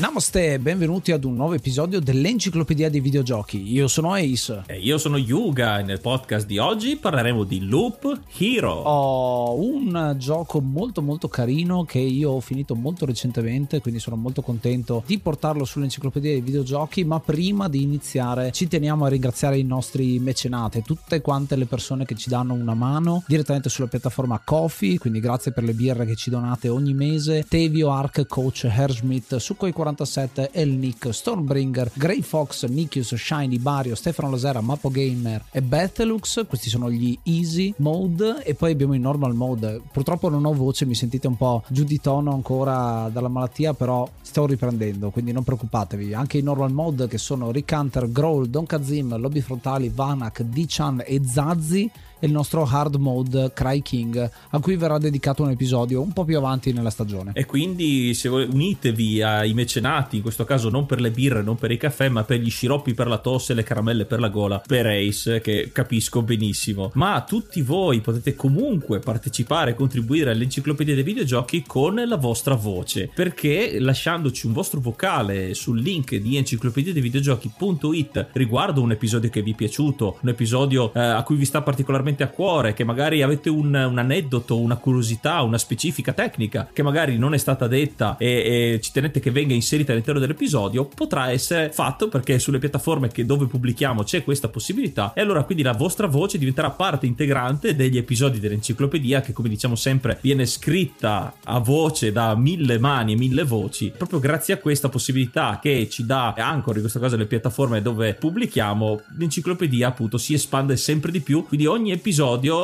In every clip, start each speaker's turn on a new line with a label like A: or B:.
A: Namaste, benvenuti ad un nuovo episodio dell'Enciclopedia dei Videogiochi. Io sono Ace.
B: E io sono Yuga e nel podcast di oggi parleremo di Loop Hero.
A: Ho un gioco molto molto carino che io ho finito molto recentemente, quindi sono molto contento di portarlo sull'Enciclopedia dei Videogiochi, ma prima di iniziare ci teniamo a ringraziare i nostri mecenate, tutte quante le persone che ci danno una mano direttamente sulla piattaforma Coffee, quindi grazie per le birre che ci donate ogni mese. Tevio, Ark, Coach, Herschmidt, su quei 40 47, El Nick, Stormbringer, Grey Fox, Nikius, Shiny, Bario, Stefano Lasera, Mapo Gamer e Bethelux. Questi sono gli easy mode e poi abbiamo il normal mode. Purtroppo non ho voce, mi sentite un po' giù di tono ancora dalla malattia, però sto riprendendo, quindi non preoccupatevi. Anche i normal mode che sono Rick Hunter, Growl, Don Kazim, Lobby Frontali, Vanak, D-Chan e Zazzi e il nostro hard mode Cry King a cui verrà dedicato un episodio un po' più avanti nella stagione.
B: E quindi se volete, unitevi ai mecenati, in questo caso non per le birre, non per i caffè, ma per gli sciroppi per la tosse le caramelle per la gola, per Ace, che capisco benissimo. Ma tutti voi potete comunque partecipare e contribuire all'enciclopedia dei videogiochi con la vostra voce, perché lasciandoci un vostro vocale sul link di enciclopedia dei videogiochi.it riguardo un episodio che vi è piaciuto, un episodio eh, a cui vi sta particolarmente particolarmente a cuore, che magari avete un, un, aneddoto, una curiosità, una specifica tecnica che magari non è stata detta e, e, ci tenete che venga inserita all'interno dell'episodio, potrà essere fatto perché sulle piattaforme che, dove pubblichiamo c'è questa possibilità e allora quindi la vostra voce diventerà parte integrante degli episodi dell'enciclopedia che come diciamo sempre viene scritta a voce da mille mani e mille voci. Proprio grazie a questa possibilità che ci dà Anchor in questo caso le piattaforme dove pubblichiamo, l'enciclopedia appunto si espande sempre di più, quindi ogni episodio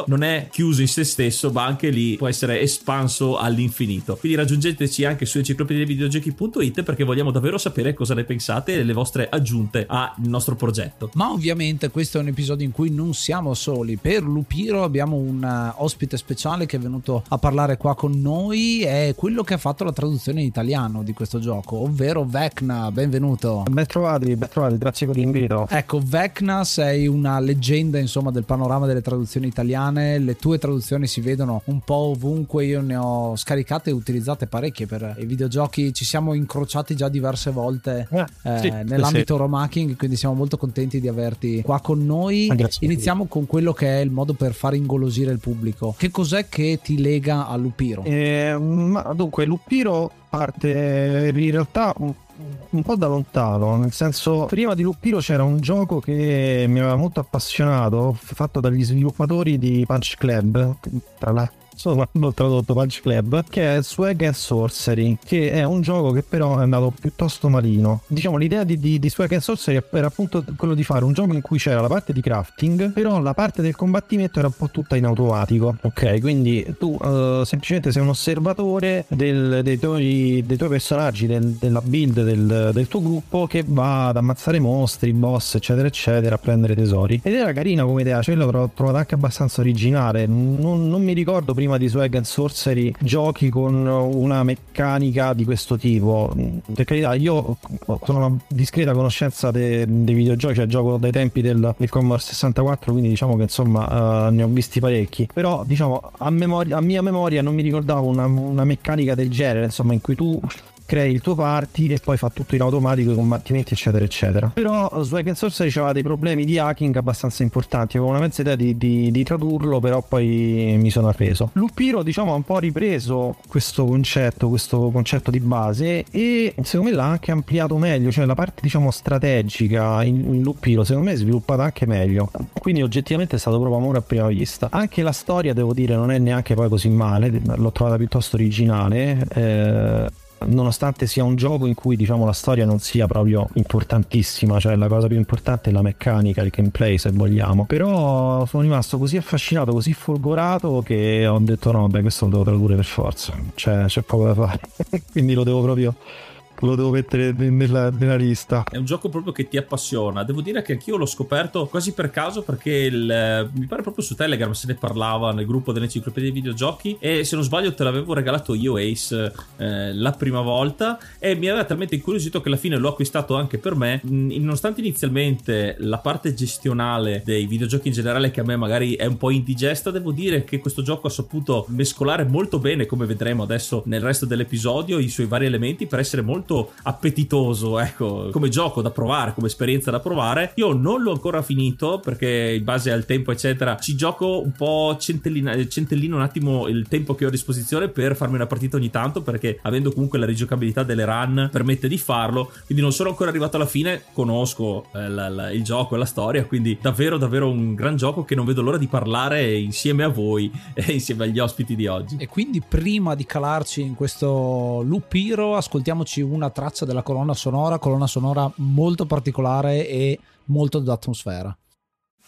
B: non è chiuso in se stesso, ma anche lì può essere espanso all'infinito. Quindi raggiungeteci anche su enciclopediavideogiochi.it perché vogliamo davvero sapere cosa ne pensate e le vostre aggiunte al nostro progetto.
A: Ma ovviamente questo è un episodio in cui non siamo soli. Per Lupiro abbiamo un uh, ospite speciale che è venuto a parlare qua con noi, è quello che ha fatto la traduzione in italiano di questo gioco, ovvero Vecna. Benvenuto.
C: Ben trovati, ben trovati, grazie per l'invito.
A: Ecco, Vecna sei una leggenda insomma del panorama delle traduzioni traduzioni italiane, le tue traduzioni si vedono un po' ovunque, io ne ho scaricate e utilizzate parecchie per i videogiochi, ci siamo incrociati già diverse volte eh, eh, sì, nell'ambito sì. romacking, quindi siamo molto contenti di averti qua con noi. Ah, Iniziamo con quello che è il modo per far ingolosire il pubblico. Che cos'è che ti lega a Lupiro?
C: Eh, dunque, Lupiro parte in realtà un po' da lontano, nel senso prima di Lupiro c'era un gioco che mi aveva molto appassionato, fatto dagli sviluppatori di Punch Club, tra l'altro sono hanno tradotto Punch Club, che è Swag and Sorcery, che è un gioco che però è andato piuttosto malino. Diciamo, l'idea di, di, di Swag and Sorcery era appunto quello di fare un gioco in cui c'era la parte di crafting, però la parte del combattimento era un po' tutta in automatico. Ok, quindi tu uh, semplicemente sei un osservatore del, dei, tuoi, dei, tuoi, personaggi, del, della build del, del, tuo gruppo che va ad ammazzare mostri, boss, eccetera, eccetera, a prendere tesori. Ed era carina come idea, cioè l'ho trovata anche abbastanza originale. Non, non mi ricordo prima prima di Swag and Sorcery giochi con una meccanica di questo tipo. Per carità, io sono una discreta conoscenza de, dei videogiochi, cioè gioco dai tempi del, del Commodore 64, quindi diciamo che insomma uh, ne ho visti parecchi. Però diciamo a, memoria, a mia memoria non mi ricordavo una, una meccanica del genere, insomma, in cui tu crei il tuo party e poi fa tutto in automatico i combattimenti eccetera eccetera. Però Swipe and Sorcery aveva dei problemi di hacking abbastanza importanti. Avevo una mezza idea di, di, di tradurlo però poi mi sono arreso. Lupiro diciamo ha un po' ripreso questo concetto questo concetto di base e secondo me l'ha anche ampliato meglio. Cioè la parte diciamo strategica in, in Lupiro secondo me è sviluppata anche meglio. Quindi oggettivamente è stato proprio amore a prima vista. Anche la storia devo dire non è neanche poi così male. L'ho trovata piuttosto originale eh, nonostante sia un gioco in cui diciamo la storia non sia proprio importantissima, cioè la cosa più importante è la meccanica, il gameplay se vogliamo. Però sono rimasto così affascinato, così folgorato che ho detto no, beh, questo lo devo tradurre per forza. Cioè, c'è poco da fare. Quindi lo devo proprio lo devo mettere nella, nella, lista.
B: È un gioco proprio che ti appassiona. Devo dire che anch'io l'ho scoperto quasi per caso perché il, mi pare proprio su Telegram se ne parlava nel gruppo dell'enciclopedia dei videogiochi e se non sbaglio te l'avevo regalato io Ace eh, la prima volta e mi aveva talmente incuriosito che alla fine l'ho acquistato anche per me. Nonostante inizialmente la parte gestionale dei videogiochi in generale che a me magari è un po' indigesta, devo dire che questo gioco ha saputo mescolare molto bene, come vedremo adesso nel resto dell'episodio, i suoi vari elementi per essere molto molto appetitoso, ecco, come gioco da provare, come esperienza da provare. Io non l'ho ancora finito perché in base al tempo, eccetera, ci gioco un po' centellino un attimo il tempo che ho a disposizione per farmi una partita ogni tanto perché avendo comunque la rigiocabilità delle run permette di farlo. Quindi non sono ancora arrivato alla fine, conosco eh, la, la, il gioco e la storia, quindi davvero davvero un gran gioco che non vedo l'ora di parlare insieme a voi e insieme agli ospiti di oggi.
A: E quindi prima di calarci in questo lupiro, ascoltiamoci un una traccia della colonna sonora, colonna sonora molto particolare e molto d'atmosfera.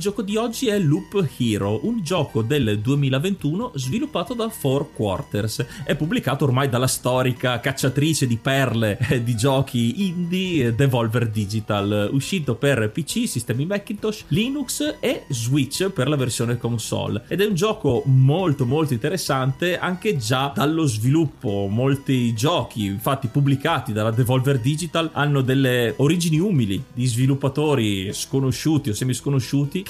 B: Gioco di oggi è Loop Hero, un gioco del 2021 sviluppato da Four Quarters. È pubblicato ormai dalla storica cacciatrice di perle di giochi indie Devolver Digital, uscito per PC, sistemi Macintosh, Linux e Switch per la versione console. Ed è un gioco molto molto interessante anche già dallo sviluppo. Molti giochi, infatti pubblicati dalla Devolver Digital, hanno delle origini umili di sviluppatori sconosciuti o semi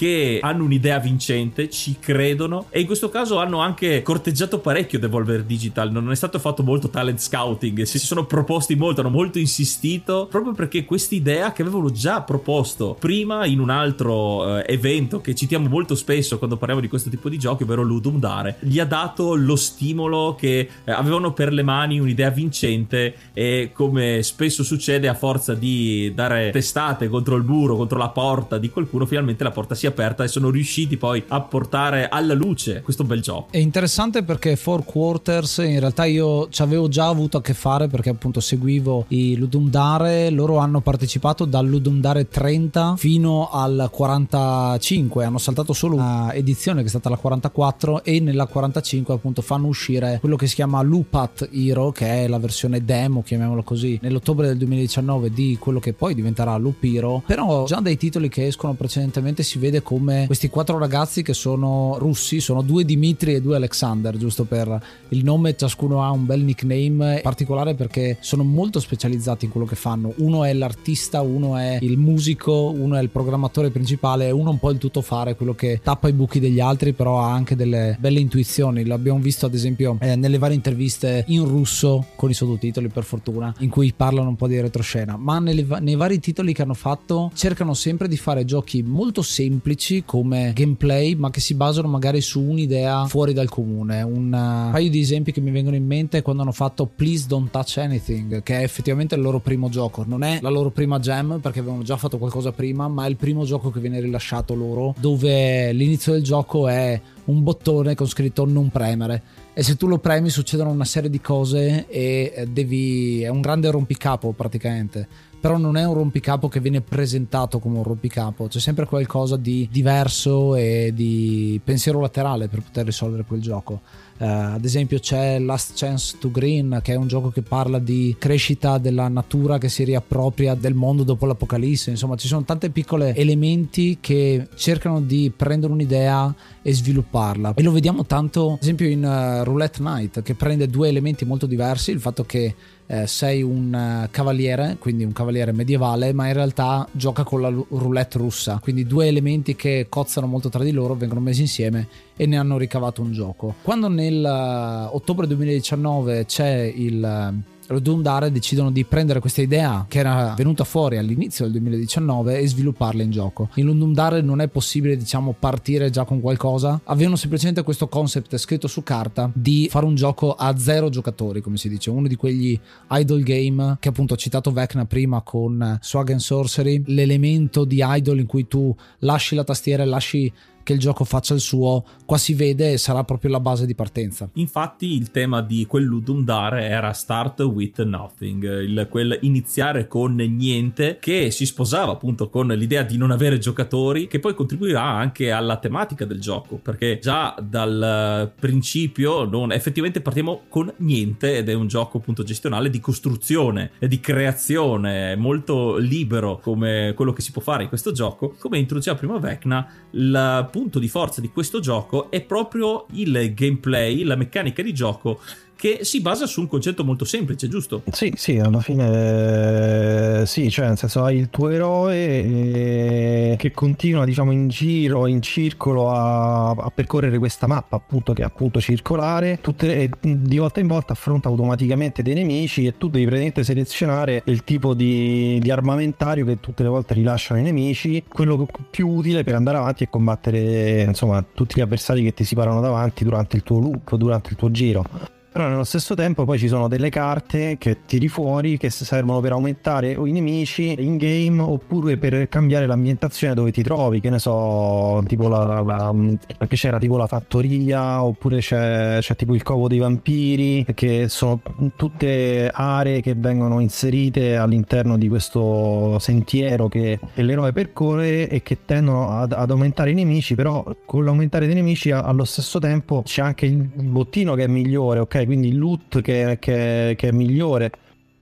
B: che hanno un'idea vincente, ci credono e in questo caso hanno anche corteggiato parecchio Devolver Digital, non è stato fatto molto talent scouting, si sono proposti molto, hanno molto insistito proprio perché quest'idea che avevano già proposto prima in un altro eh, evento che citiamo molto spesso quando parliamo di questo tipo di giochi, ovvero Ludum Dare, gli ha dato lo stimolo che eh, avevano per le mani un'idea vincente e come spesso succede a forza di dare testate contro il muro, contro la porta di qualcuno, finalmente la porta si aperta e sono riusciti poi a portare alla luce questo bel gioco.
A: È interessante perché Four Quarters in realtà io ci avevo già avuto a che fare perché appunto seguivo i Ludum Dare, loro hanno partecipato dal Ludum Dare 30 fino al 45, hanno saltato solo una edizione che è stata la 44 e nella 45 appunto fanno uscire quello che si chiama Lupat Hero che è la versione demo, chiamiamolo così, nell'ottobre del 2019 di quello che poi diventerà Loop Hero, però già dai titoli che escono precedentemente si vede come questi quattro ragazzi che sono russi, sono due Dimitri e due Alexander, giusto per il nome, ciascuno ha un bel nickname particolare perché sono molto specializzati in quello che fanno. Uno è l'artista, uno è il musico, uno è il programmatore principale, uno un po' il tuttofare, quello che tappa i buchi degli altri, però ha anche delle belle intuizioni. L'abbiamo visto ad esempio eh, nelle varie interviste in russo con i sottotitoli per fortuna, in cui parlano un po' di retroscena, ma nelle, nei vari titoli che hanno fatto cercano sempre di fare giochi molto semplici semplici come gameplay, ma che si basano magari su un'idea fuori dal comune. Un uh, paio di esempi che mi vengono in mente è quando hanno fatto Please Don't Touch Anything, che è effettivamente il loro primo gioco. Non è la loro prima jam, perché avevano già fatto qualcosa prima, ma è il primo gioco che viene rilasciato loro, dove l'inizio del gioco è un bottone con scritto non premere e se tu lo premi succedono una serie di cose e eh, devi è un grande rompicapo praticamente però non è un rompicapo che viene presentato come un rompicapo, c'è sempre qualcosa di diverso e di pensiero laterale per poter risolvere quel gioco. Uh, ad esempio c'è Last Chance to Green che è un gioco che parla di crescita della natura che si riappropria del mondo dopo l'apocalisse. Insomma ci sono tanti piccoli elementi che cercano di prendere un'idea e svilupparla. E lo vediamo tanto ad esempio in uh, Roulette Night che prende due elementi molto diversi. Il fatto che eh, sei un uh, cavaliere, quindi un cavaliere medievale, ma in realtà gioca con la roulette russa, quindi due elementi che cozzano molto tra di loro vengono messi insieme e ne hanno ricavato un gioco. Quando nel uh, ottobre 2019 c'è il uh, Dundare decidono di prendere questa idea che era venuta fuori all'inizio del 2019 e svilupparla in gioco. In Dundare non è possibile, diciamo, partire già con qualcosa. Avevano semplicemente questo concept scritto su carta di fare un gioco a zero giocatori, come si dice, uno di quegli idle game che appunto ho citato Vecna prima con Swag and Sorcery, l'elemento di idle in cui tu lasci la tastiera e lasci che il gioco faccia il suo, qua si vede e sarà proprio la base di partenza.
B: Infatti il tema di quel Ludum Dare era Start with Nothing, il, quel iniziare con niente che si sposava appunto con l'idea di non avere giocatori che poi contribuirà anche alla tematica del gioco perché già dal principio non, effettivamente partiamo con niente ed è un gioco appunto gestionale di costruzione e di creazione molto libero come quello che si può fare in questo gioco come introduceva prima Vecna la punto di forza di questo gioco è proprio il gameplay, la meccanica di gioco che si basa su un concetto molto semplice, giusto?
C: Sì, sì, alla fine sì, cioè nel senso hai il tuo eroe eh, che continua diciamo in giro, in circolo a, a, percorrere questa mappa appunto che è appunto circolare, tutte, di volta in volta affronta automaticamente dei nemici e tu devi praticamente selezionare il tipo di, di armamentario che tutte le volte rilasciano i nemici, quello più utile per andare avanti e combattere insomma tutti gli avversari che ti si parano davanti durante il tuo loop, durante il tuo giro. Però nello stesso tempo poi ci sono delle carte che tiri fuori che servono per aumentare i nemici in game oppure per cambiare l'ambientazione dove ti trovi, che ne so, tipo la, la, perché c'era tipo la fattoria oppure c'è, c'è, tipo il covo dei vampiri, che sono tutte aree che vengono inserite all'interno di questo sentiero che, che l'eroe percorre e che tendono ad, ad, aumentare i nemici, però con l'aumentare dei nemici allo stesso tempo c'è anche il bottino che è migliore, ok? Quindi il loot che, che, che è migliore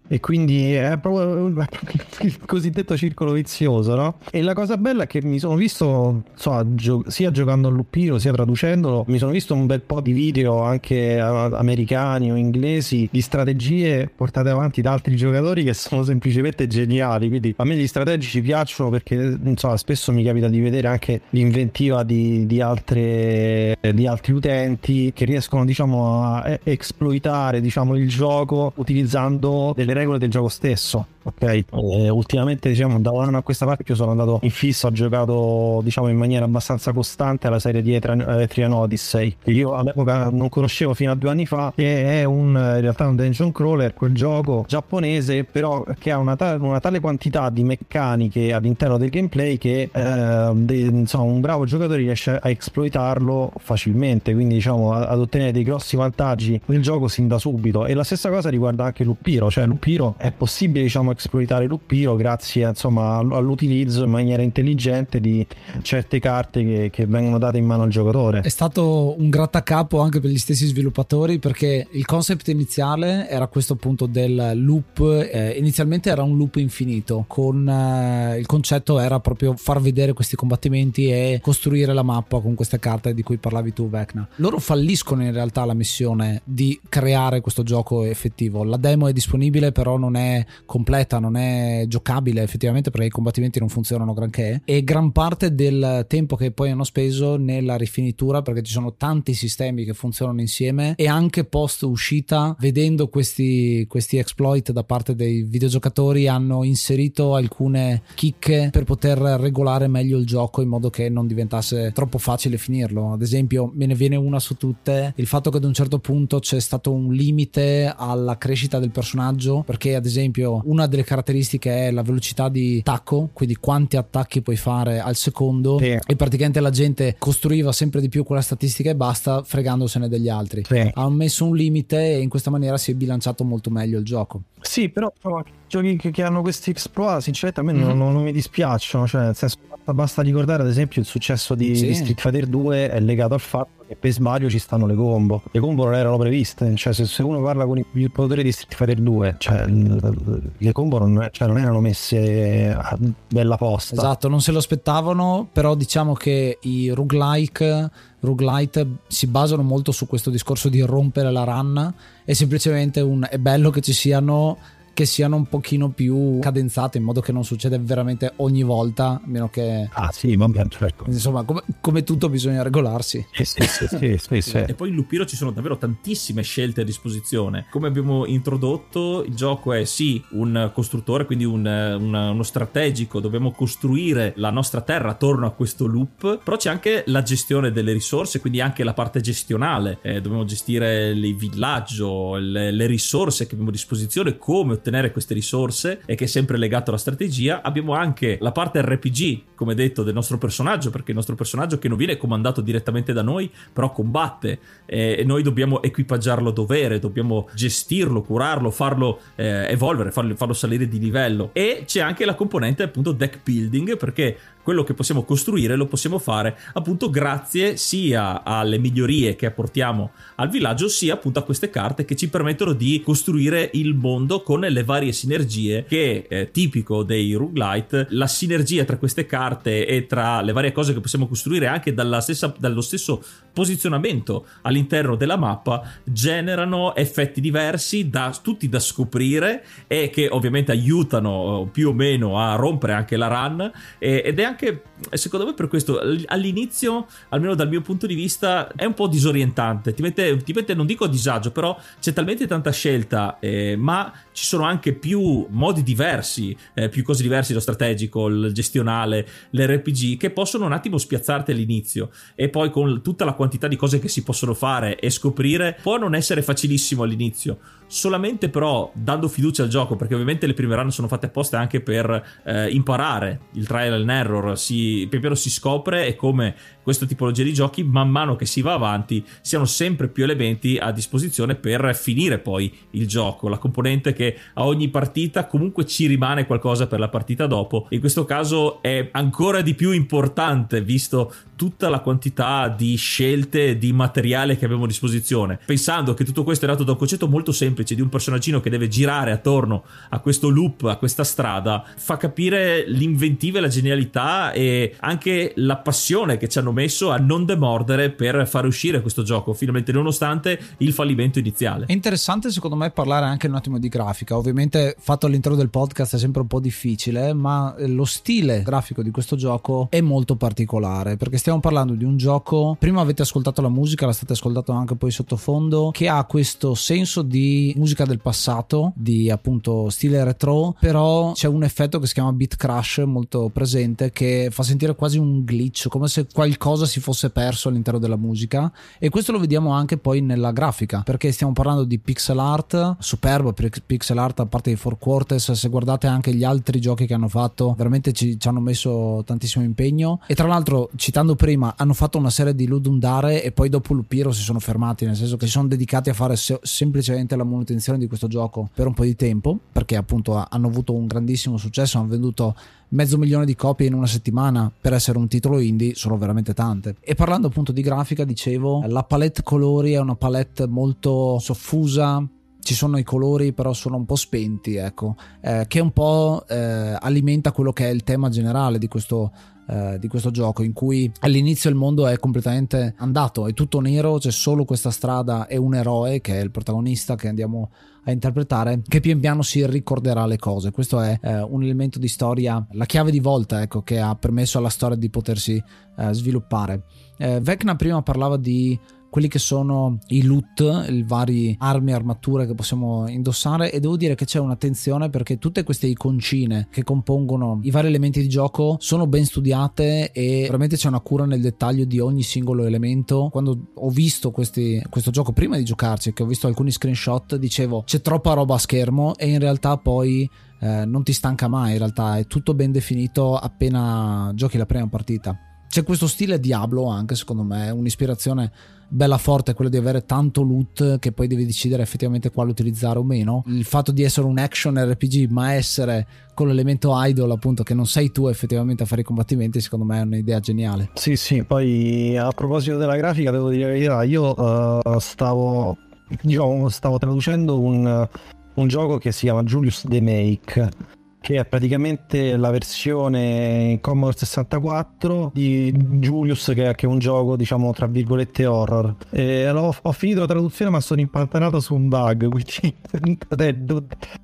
C: e quindi è proprio il cosiddetto circolo vizioso, no? E la cosa bella è che mi sono visto, so, gio- sia giocando a Lupino sia traducendolo, mi sono visto un bel po' di video anche americani o inglesi di strategie portate avanti da altri giocatori che sono semplicemente geniali. Quindi a me gli strategici piacciono perché insomma, spesso mi capita di vedere anche l'inventiva di, di, altre, di altri utenti che riescono diciamo a esploitare diciamo, il gioco utilizzando delle regole del gioco stesso ok? E ultimamente, diciamo, da un anno a questa parte io sono andato in fissa, ho giocato, diciamo, in maniera abbastanza costante alla serie di Etrian Odyssey, che io all'epoca non conoscevo fino a due anni fa, che è un, in realtà un dungeon crawler, quel gioco giapponese, però che ha una, ta- una tale quantità di meccaniche all'interno del gameplay che, eh, de- insomma, un bravo giocatore riesce a esploitarlo facilmente, quindi, diciamo, ad ottenere dei grossi vantaggi nel gioco sin da subito. E la stessa cosa riguarda anche Lupiro, cioè Lupiro è possibile, diciamo, esploitare Lupiro grazie insomma, all'utilizzo in maniera intelligente di certe carte che, che, vengono date in mano al giocatore.
A: È stato un grattacapo anche per gli stessi sviluppatori perché il concept iniziale era questo appunto del loop, eh, inizialmente era un loop infinito, con eh, il concetto era proprio far vedere questi combattimenti e costruire la mappa con queste carte di cui parlavi tu Vecna. Loro falliscono in realtà la missione di creare questo gioco effettivo. La demo è disponibile però non è completa completa, non è giocabile effettivamente perché i combattimenti non funzionano granché e gran parte del tempo che poi hanno speso nella rifinitura perché ci sono tanti sistemi che funzionano insieme e anche post uscita vedendo questi, questi exploit da parte dei videogiocatori hanno inserito alcune chicche per poter regolare meglio il gioco in modo che non diventasse troppo facile finirlo. Ad esempio me ne viene una su tutte il fatto che ad un certo punto c'è stato un limite alla crescita del personaggio perché ad esempio una delle caratteristiche è la velocità di attacco, quindi quanti attacchi puoi fare al secondo
C: Sì.
A: e praticamente la gente costruiva sempre di più quella statistica e basta fregandosene degli altri.
C: Sì.
A: Ha messo un limite e in questa maniera si è bilanciato molto meglio il gioco.
C: Sì, però però, giochi che, che hanno questi exploit, sinceramente a me
A: Mhm.
C: non, non- non mi dispiacciono. Cioè, nel senso, basta, ricordare, ad esempio, il successo di,
A: Sì.
C: di Street Fighter 2 è legato al fatto che per sbaglio ci stanno le combo. Le combo non erano previste. Cioè, se, se uno parla con il, potere di Street Fighter 2, cioè, le combo non, cioè, non erano messe a bella posta.
A: Esatto, non se lo aspettavano, però diciamo che i roguelike, roguelite si basano molto su questo discorso di rompere la run e semplicemente un, è bello che ci siano che siano un pochino più cadenzate in modo che non succede veramente ogni volta, meno che
C: Ah, sì, vabbè, certo.
A: insomma, come, come tutto bisogna regolarsi.
C: Sì, sì, sì, sì, sì, sì.
B: E poi in Lupiro ci sono davvero tantissime scelte a disposizione. Come abbiamo introdotto, il gioco è sì un costruttore, quindi un- un- uno strategico. Dobbiamo costruire la nostra terra attorno a questo loop. Però c'è anche la gestione delle risorse, quindi anche la parte gestionale. Eh, dobbiamo gestire il villaggio, le, le risorse che abbiamo a disposizione, come ottenere queste risorse, e che è sempre legato alla strategia. Abbiamo anche la parte RPG, come detto, del nostro personaggio, perché il nostro personaggio che non viene comandato direttamente da noi, però combatte e noi dobbiamo equipaggiarlo a dovere, dobbiamo gestirlo, curarlo, farlo eh, evolvere, farlo, farlo salire di livello. E c'è anche la componente appunto deck building perché quello che possiamo costruire lo possiamo fare appunto grazie sia alle migliorie che apportiamo al villaggio sia appunto a queste carte che ci permettono di costruire il mondo con le varie sinergie che è tipico dei roguelite. La sinergia tra queste carte e tra le varie cose che possiamo costruire anche dalla stessa, dallo stesso posizionamento all'interno della mappa generano effetti diversi da, tutti da scoprire e che ovviamente aiutano eh, più o meno a rompere anche la run e- ed è anche jakie secondo me per questo all- all'inizio almeno dal mio punto di vista è un po' disorientante. Ti mette, ti mette non dico a disagio però c'è talmente tanta scelta eh, ma ci sono anche più modi diversi eh, più cose diverse lo strategico il gestionale l'RPG che possono un attimo spiazzarti all'inizio. E poi con tutta la quantità di cose che si possono fare e scoprire può non essere facilissimo all'inizio. Solamente però dando fiducia al gioco perché ovviamente le prime run sono fatte apposta anche per eh, imparare il trial and error si, pian piano si scopre e come questa tipologia di giochi man mano che si va avanti siano sempre più elementi a disposizione per finire poi il gioco. La componente che a ogni partita comunque ci rimane qualcosa per la partita dopo. In questo caso è ancora di più importante visto tutta la quantità di scelte di materiale che abbiamo a disposizione. Pensando che tutto questo è dato da un concetto molto semplice di un personaggino che deve girare attorno a questo loop a questa strada fa capire l'inventiva e la genialità e anche la passione che ci hanno messo a non demordere per fare uscire questo gioco finalmente nonostante il fallimento iniziale
A: È interessante secondo me parlare anche un attimo di grafica. Ovviamente fatto all'interno del podcast è sempre un po' difficile, ma eh, lo stile grafico di questo gioco è molto particolare perché stiamo parlando di un gioco, prima avete ascoltato la musica, la state ascoltando anche poi sottofondo, che ha questo senso di musica del passato, di appunto stile retro, però c'è un effetto che si chiama beat crash molto presente che fa sentire quasi un glitch, come se qualcosa si fosse perso all'interno della musica. E questo lo vediamo anche poi nella grafica perché stiamo parlando di pixel art superbo per pixel art a parte i Four Quarters. Se guardate anche gli altri giochi che hanno fatto veramente ci, ci hanno messo tantissimo impegno. E tra l'altro citando prima hanno fatto una serie di Ludum Dare e poi dopo Lupiro si sono fermati nel senso che si sono dedicati a fare se- semplicemente la manutenzione di questo gioco per un po' di tempo perché appunto ha- hanno avuto un grandissimo successo hanno venduto mezzo milione di copie in una settimana per essere un titolo indie sono veramente tante. E parlando appunto di grafica dicevo la palette colori è una palette molto soffusa. Ci sono i colori però sono un po' spenti ecco eh, che un po' eh, alimenta quello che è il tema generale di questo eh, di questo gioco in cui all'inizio il mondo è completamente andato è tutto nero c'è solo questa strada e un eroe che è il protagonista che andiamo a interpretare che pian piano si ricorderà le cose. Questo è eh, un elemento di storia la chiave di volta ecco che ha permesso alla storia di potersi eh, sviluppare. Eh, Vecna prima parlava di quelli che sono i loot, i vari armi e armature che possiamo indossare e devo dire che c'è un'attenzione perché tutte queste iconcine che compongono i vari elementi di gioco sono ben studiate e veramente c'è una cura nel dettaglio di ogni singolo elemento. Quando ho visto questi, questo gioco prima di giocarci, che ho visto alcuni screenshot, dicevo c'è troppa roba a schermo e in realtà poi eh, non ti stanca mai in realtà, è tutto ben definito appena giochi la prima partita. C'è questo stile Diablo anche secondo me, un'ispirazione bella forte quella di avere tanto loot che poi devi decidere effettivamente quale utilizzare o meno. Il fatto di essere un action RPG ma essere con l'elemento idol appunto che non sei tu effettivamente a fare i combattimenti secondo me è un'idea geniale.
C: Sì sì, poi a proposito della grafica devo dire la verità, io uh, stavo, diciamo, stavo traducendo un, un gioco che si chiama Julius The Make che è praticamente la versione Commodore 64 di Julius che è, che è un gioco diciamo tra virgolette horror. E ho, ho, finito la traduzione ma sono impantanato su un bug quindi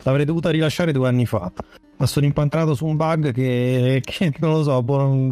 C: l'avrei dovuta rilasciare due anni fa ma sono impantanato su un bug che, che non lo so,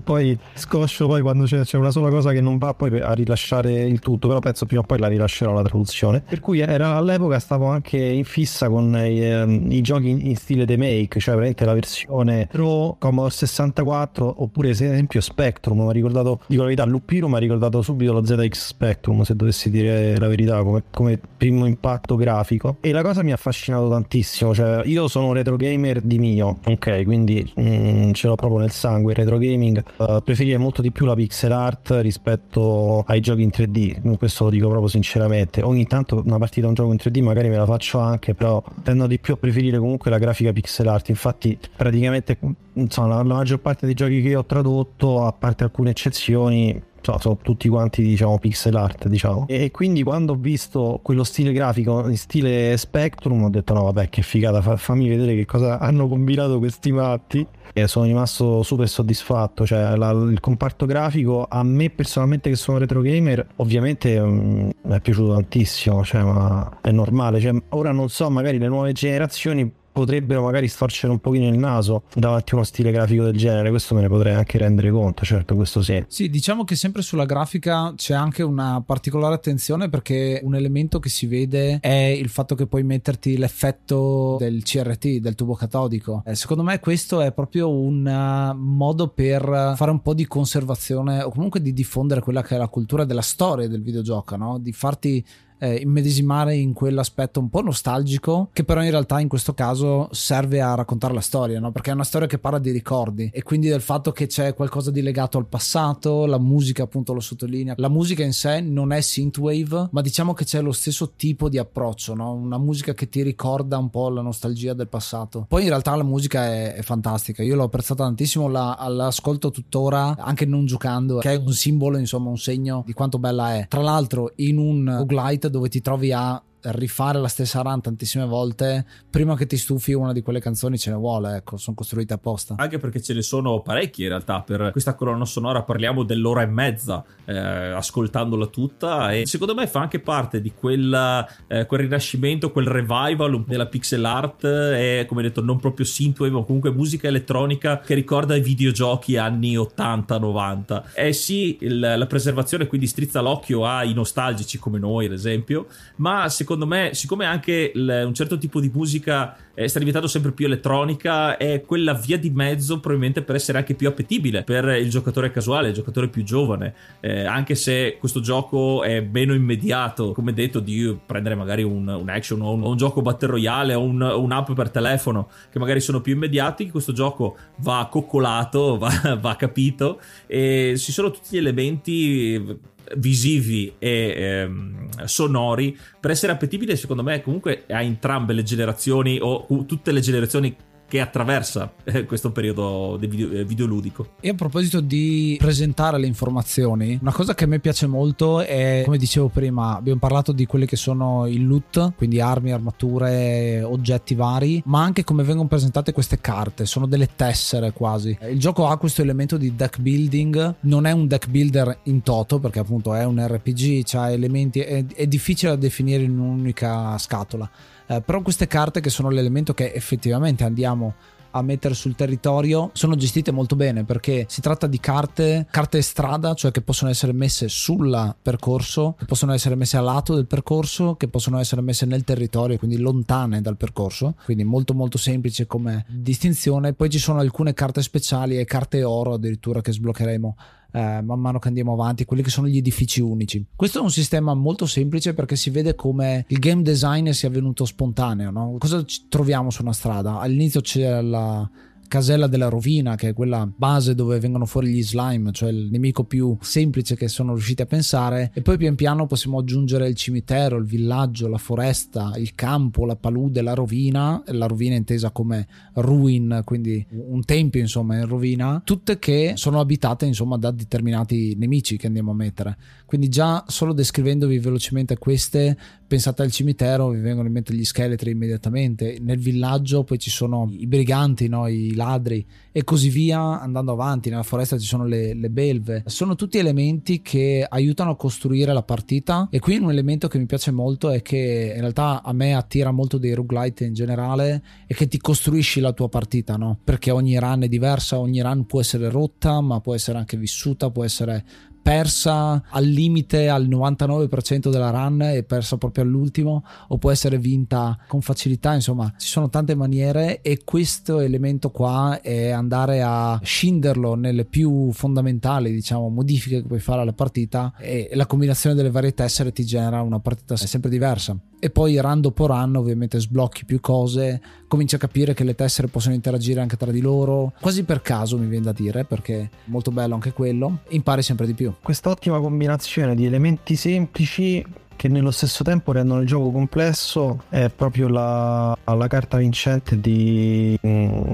C: poi scoscio poi quando c'è, c'è, una sola cosa che non va poi a rilasciare il tutto, però penso prima o poi la rilascerò la traduzione. Per cui era, all'epoca stavo anche in fissa con i, ehm, i giochi in, in, stile The Make, cioè veramente la versione Pro Commodore 64 oppure esempio Spectrum, mi ha ricordato, dico la verità, Lupiro mi ha ricordato subito lo ZX Spectrum, se dovessi dire la verità, come, come primo impatto grafico. E la cosa mi ha affascinato tantissimo, cioè io sono un retro gamer di mio, ok quindi mm, ce l'ho proprio nel sangue il retro gaming. Uh, preferire molto di più la pixel art rispetto ai giochi in 3D questo lo dico proprio sinceramente. Ogni tanto una partita un gioco in 3D magari me la faccio anche però tendo di più a preferire comunque la grafica pixel art. Infatti praticamente insomma la, la maggior parte dei giochi che ho tradotto a parte alcune eccezioni so, sono tutti quanti diciamo pixel art diciamo. E quindi quando ho visto quello stile grafico in stile Spectrum ho detto no vabbè che figata fa, fammi vedere che cosa hanno combinato questi matti. E sono rimasto super soddisfatto cioè la, il comparto grafico a me personalmente che sono retro gamer ovviamente um, mi è piaciuto tantissimo cioè ma è normale cioè, ora non so magari le nuove generazioni potrebbero magari storcere un pochino il naso davanti a uno stile grafico del genere, questo me ne potrei anche rendere conto, certo, questo sì.
A: Sì, diciamo che sempre sulla grafica c'è anche una particolare attenzione perché un elemento che si vede è il fatto che puoi metterti l'effetto del CRT, del tubo catodico. Eh, secondo me questo è proprio un uh, modo per fare un po' di conservazione o comunque di diffondere quella che è la cultura della storia del videogioco, no? Di farti eh, immedesimare in quell'aspetto un po' nostalgico, che però in realtà in questo caso serve a raccontare la storia, no? perché è una storia che parla di ricordi e quindi del fatto che c'è qualcosa di legato al passato, la musica appunto lo sottolinea. La musica in sé non è synthwave, ma diciamo che c'è lo stesso tipo di approccio, no? una musica che ti ricorda un po' la nostalgia del passato. Poi in realtà la musica è, è fantastica, io l'ho apprezzata tantissimo, la, l'ascolto tuttora anche non giocando, che è un simbolo, insomma, un segno di quanto bella è. Tra l'altro in un roguelite dove ti trovi a rifare la stessa run tantissime volte, prima che ti stufi una di quelle canzoni ce ne vuole, ecco, sono costruite apposta.
B: Anche perché ce ne sono parecchie in realtà, per questa colonna sonora parliamo dell'ora e mezza eh, ascoltandola tutta e secondo me fa anche parte di quella, eh, quel rinascimento, quel revival della pixel art e come detto non proprio synthwave ma comunque musica elettronica che ricorda i videogiochi anni 80-90. Eh sì, il, la preservazione quindi strizza l'occhio ai nostalgici come noi ad esempio, ma secondo secondo me, siccome anche l- un certo tipo di musica eh, sta diventando sempre più elettronica, è quella via di mezzo probabilmente per essere anche più appetibile per il giocatore casuale, il giocatore più giovane. Eh, anche se questo gioco è meno immediato, come detto, di prendere magari un, un action o un, un, gioco battle royale o un, un'app per telefono che magari sono più immediati, questo gioco va coccolato, va, va capito e ci sono tutti gli elementi visivi e ehm, sonori per essere appetibile secondo me comunque a entrambe le generazioni o tutte le generazioni che attraversa eh, questo periodo video, eh, videoludico.
A: E a proposito di presentare le informazioni, una cosa che a me piace molto è, come dicevo prima, abbiamo parlato di quelli che sono il loot, quindi armi, armature, oggetti vari, ma anche come vengono presentate queste carte, sono delle tessere quasi. Il gioco ha questo elemento di deck building, non è un deck builder in toto perché appunto è un RPG, ha elementi, è, è difficile da definire in un'unica scatola eh, però queste carte che sono l'elemento che effettivamente andiamo a mettere sul territorio sono gestite molto bene perché si tratta di carte, carte strada, cioè che possono essere messe sul percorso, che possono essere messe a lato del percorso, che possono essere messe nel territorio, quindi lontane dal percorso, quindi molto molto semplice come distinzione. Poi ci sono alcune carte speciali e carte oro addirittura che sbloccheremo eh, man mano che andiamo avanti, quelli che sono gli edifici unici. Questo è un sistema molto semplice perché si vede come il game design sia venuto spontaneo. No? Cosa troviamo su una strada? All'inizio c'è la casella della rovina, che è quella base dove vengono fuori gli slime, cioè il nemico più semplice che sono riusciti a pensare. E poi pian piano possiamo aggiungere il cimitero, il villaggio, la foresta, il campo, la palude, la rovina, la rovina intesa come ruin, quindi un tempio insomma in rovina, tutte che sono abitate insomma da determinati nemici che andiamo a mettere. Quindi già solo descrivendovi velocemente queste, pensate al cimitero, vi vengono in mente gli scheletri immediatamente. Nel villaggio poi ci sono i briganti, no? i ladri e così via andando avanti. Nella foresta ci sono le, le belve. Sono tutti elementi che aiutano a costruire la partita. E qui un elemento che mi piace molto è che in realtà a me attira molto dei roguelite in generale è che ti costruisci la tua partita, no? Perché ogni run è diversa, ogni run può essere rotta, ma può essere anche vissuta, può essere persa al limite al 99% della run e persa proprio all'ultimo o può essere vinta con facilità insomma ci sono tante maniere e questo elemento qua è andare a scinderlo nelle più fondamentali diciamo modifiche che puoi fare alla partita e la combinazione delle varie tessere ti genera una partita sempre diversa e poi run dopo run ovviamente sblocchi più cose, cominci a capire che le tessere possono interagire anche tra di loro, quasi per caso mi viene da dire, perché è molto bello anche quello, impari sempre di più.
C: Questa ottima combinazione di elementi semplici che nello stesso tempo rendono il gioco complesso è proprio la, la carta vincente di... Mm,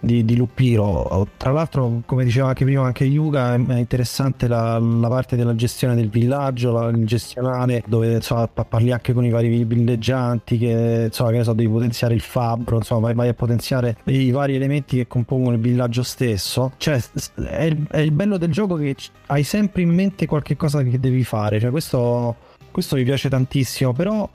C: di, di Lupiro. Tra l'altro, come diceva anche prima anche Yuga, è interessante la, la parte della gestione del villaggio, la, il gestionale, dove insomma, parli anche con i vari villeggianti, che, insomma, che ne so, devi potenziare il fabbro, insomma, vai, vai, a potenziare i vari elementi che compongono il villaggio stesso. Cioè, è il, è il bello del gioco che hai sempre in mente qualche cosa che devi fare. Cioè, questo, questo mi piace tantissimo, però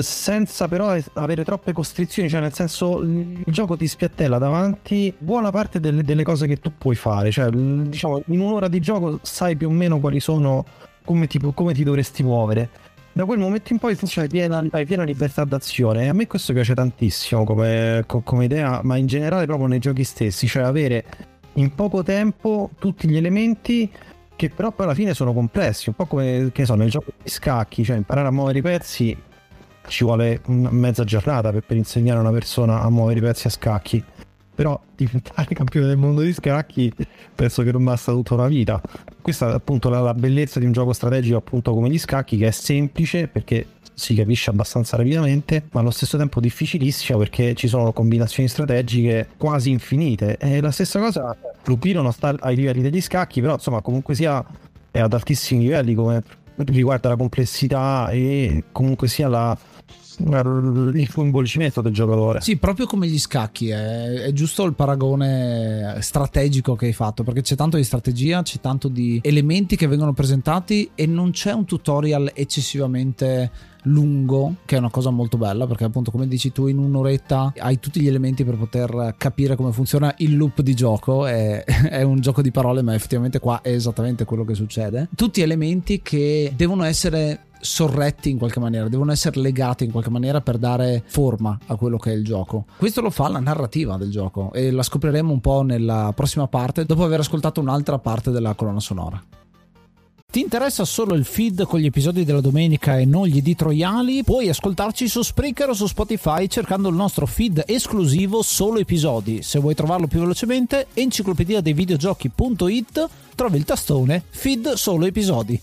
C: senza però avere troppe costrizioni, cioè nel senso il gioco ti spiattella davanti buona parte delle, delle cose che tu puoi fare, cioè diciamo in un'ora di gioco sai più o meno quali sono, come ti, come ti dovresti muovere. Da quel momento in poi cioè, hai, piena, hai piena libertà d'azione e a me questo piace tantissimo come, come idea, ma in generale proprio nei giochi stessi, cioè avere in poco tempo tutti gli elementi che però poi alla fine sono complessi, un po' come che so, nel gioco di scacchi, cioè imparare a muovere i pezzi ci vuole una mezza giornata per, per insegnare a una persona a muovere i pezzi a scacchi. Però diventare campione del mondo di scacchi penso che non basta tutta una vita. Questa è appunto la, la bellezza di un gioco strategico appunto come gli scacchi che è semplice perché si capisce abbastanza rapidamente, ma allo stesso tempo difficilissimo perché ci sono combinazioni strategiche quasi infinite. E la stessa cosa, Lupino non sta ai livelli degli scacchi, però insomma comunque sia è ad altissimi livelli come riguarda la complessità e comunque sia la, il coinvolgimento del giocatore.
A: Sì, proprio come gli scacchi, è, è, giusto il paragone strategico che hai fatto, perché c'è tanto di strategia, c'è tanto di elementi che vengono presentati e non c'è un tutorial eccessivamente lungo, che è una cosa molto bella, perché appunto come dici tu in un'oretta hai tutti gli elementi per poter capire come funziona il loop di gioco, è, è un gioco di parole, ma effettivamente qua è esattamente quello che succede. Tutti elementi che devono essere sorretti in qualche maniera, devono essere legati in qualche maniera per dare forma a quello che è il gioco. Questo lo fa la narrativa del gioco e la scopriremo un po' nella prossima parte dopo aver ascoltato un'altra parte della colonna sonora. Ti interessa solo il feed con gli episodi della domenica e non gli editoriali? Puoi ascoltarci su Spreaker o su Spotify cercando il nostro feed esclusivo solo episodi. Se vuoi trovarlo più velocemente, enciclopedia dei videogiochi.it trovi il tastone feed solo episodi.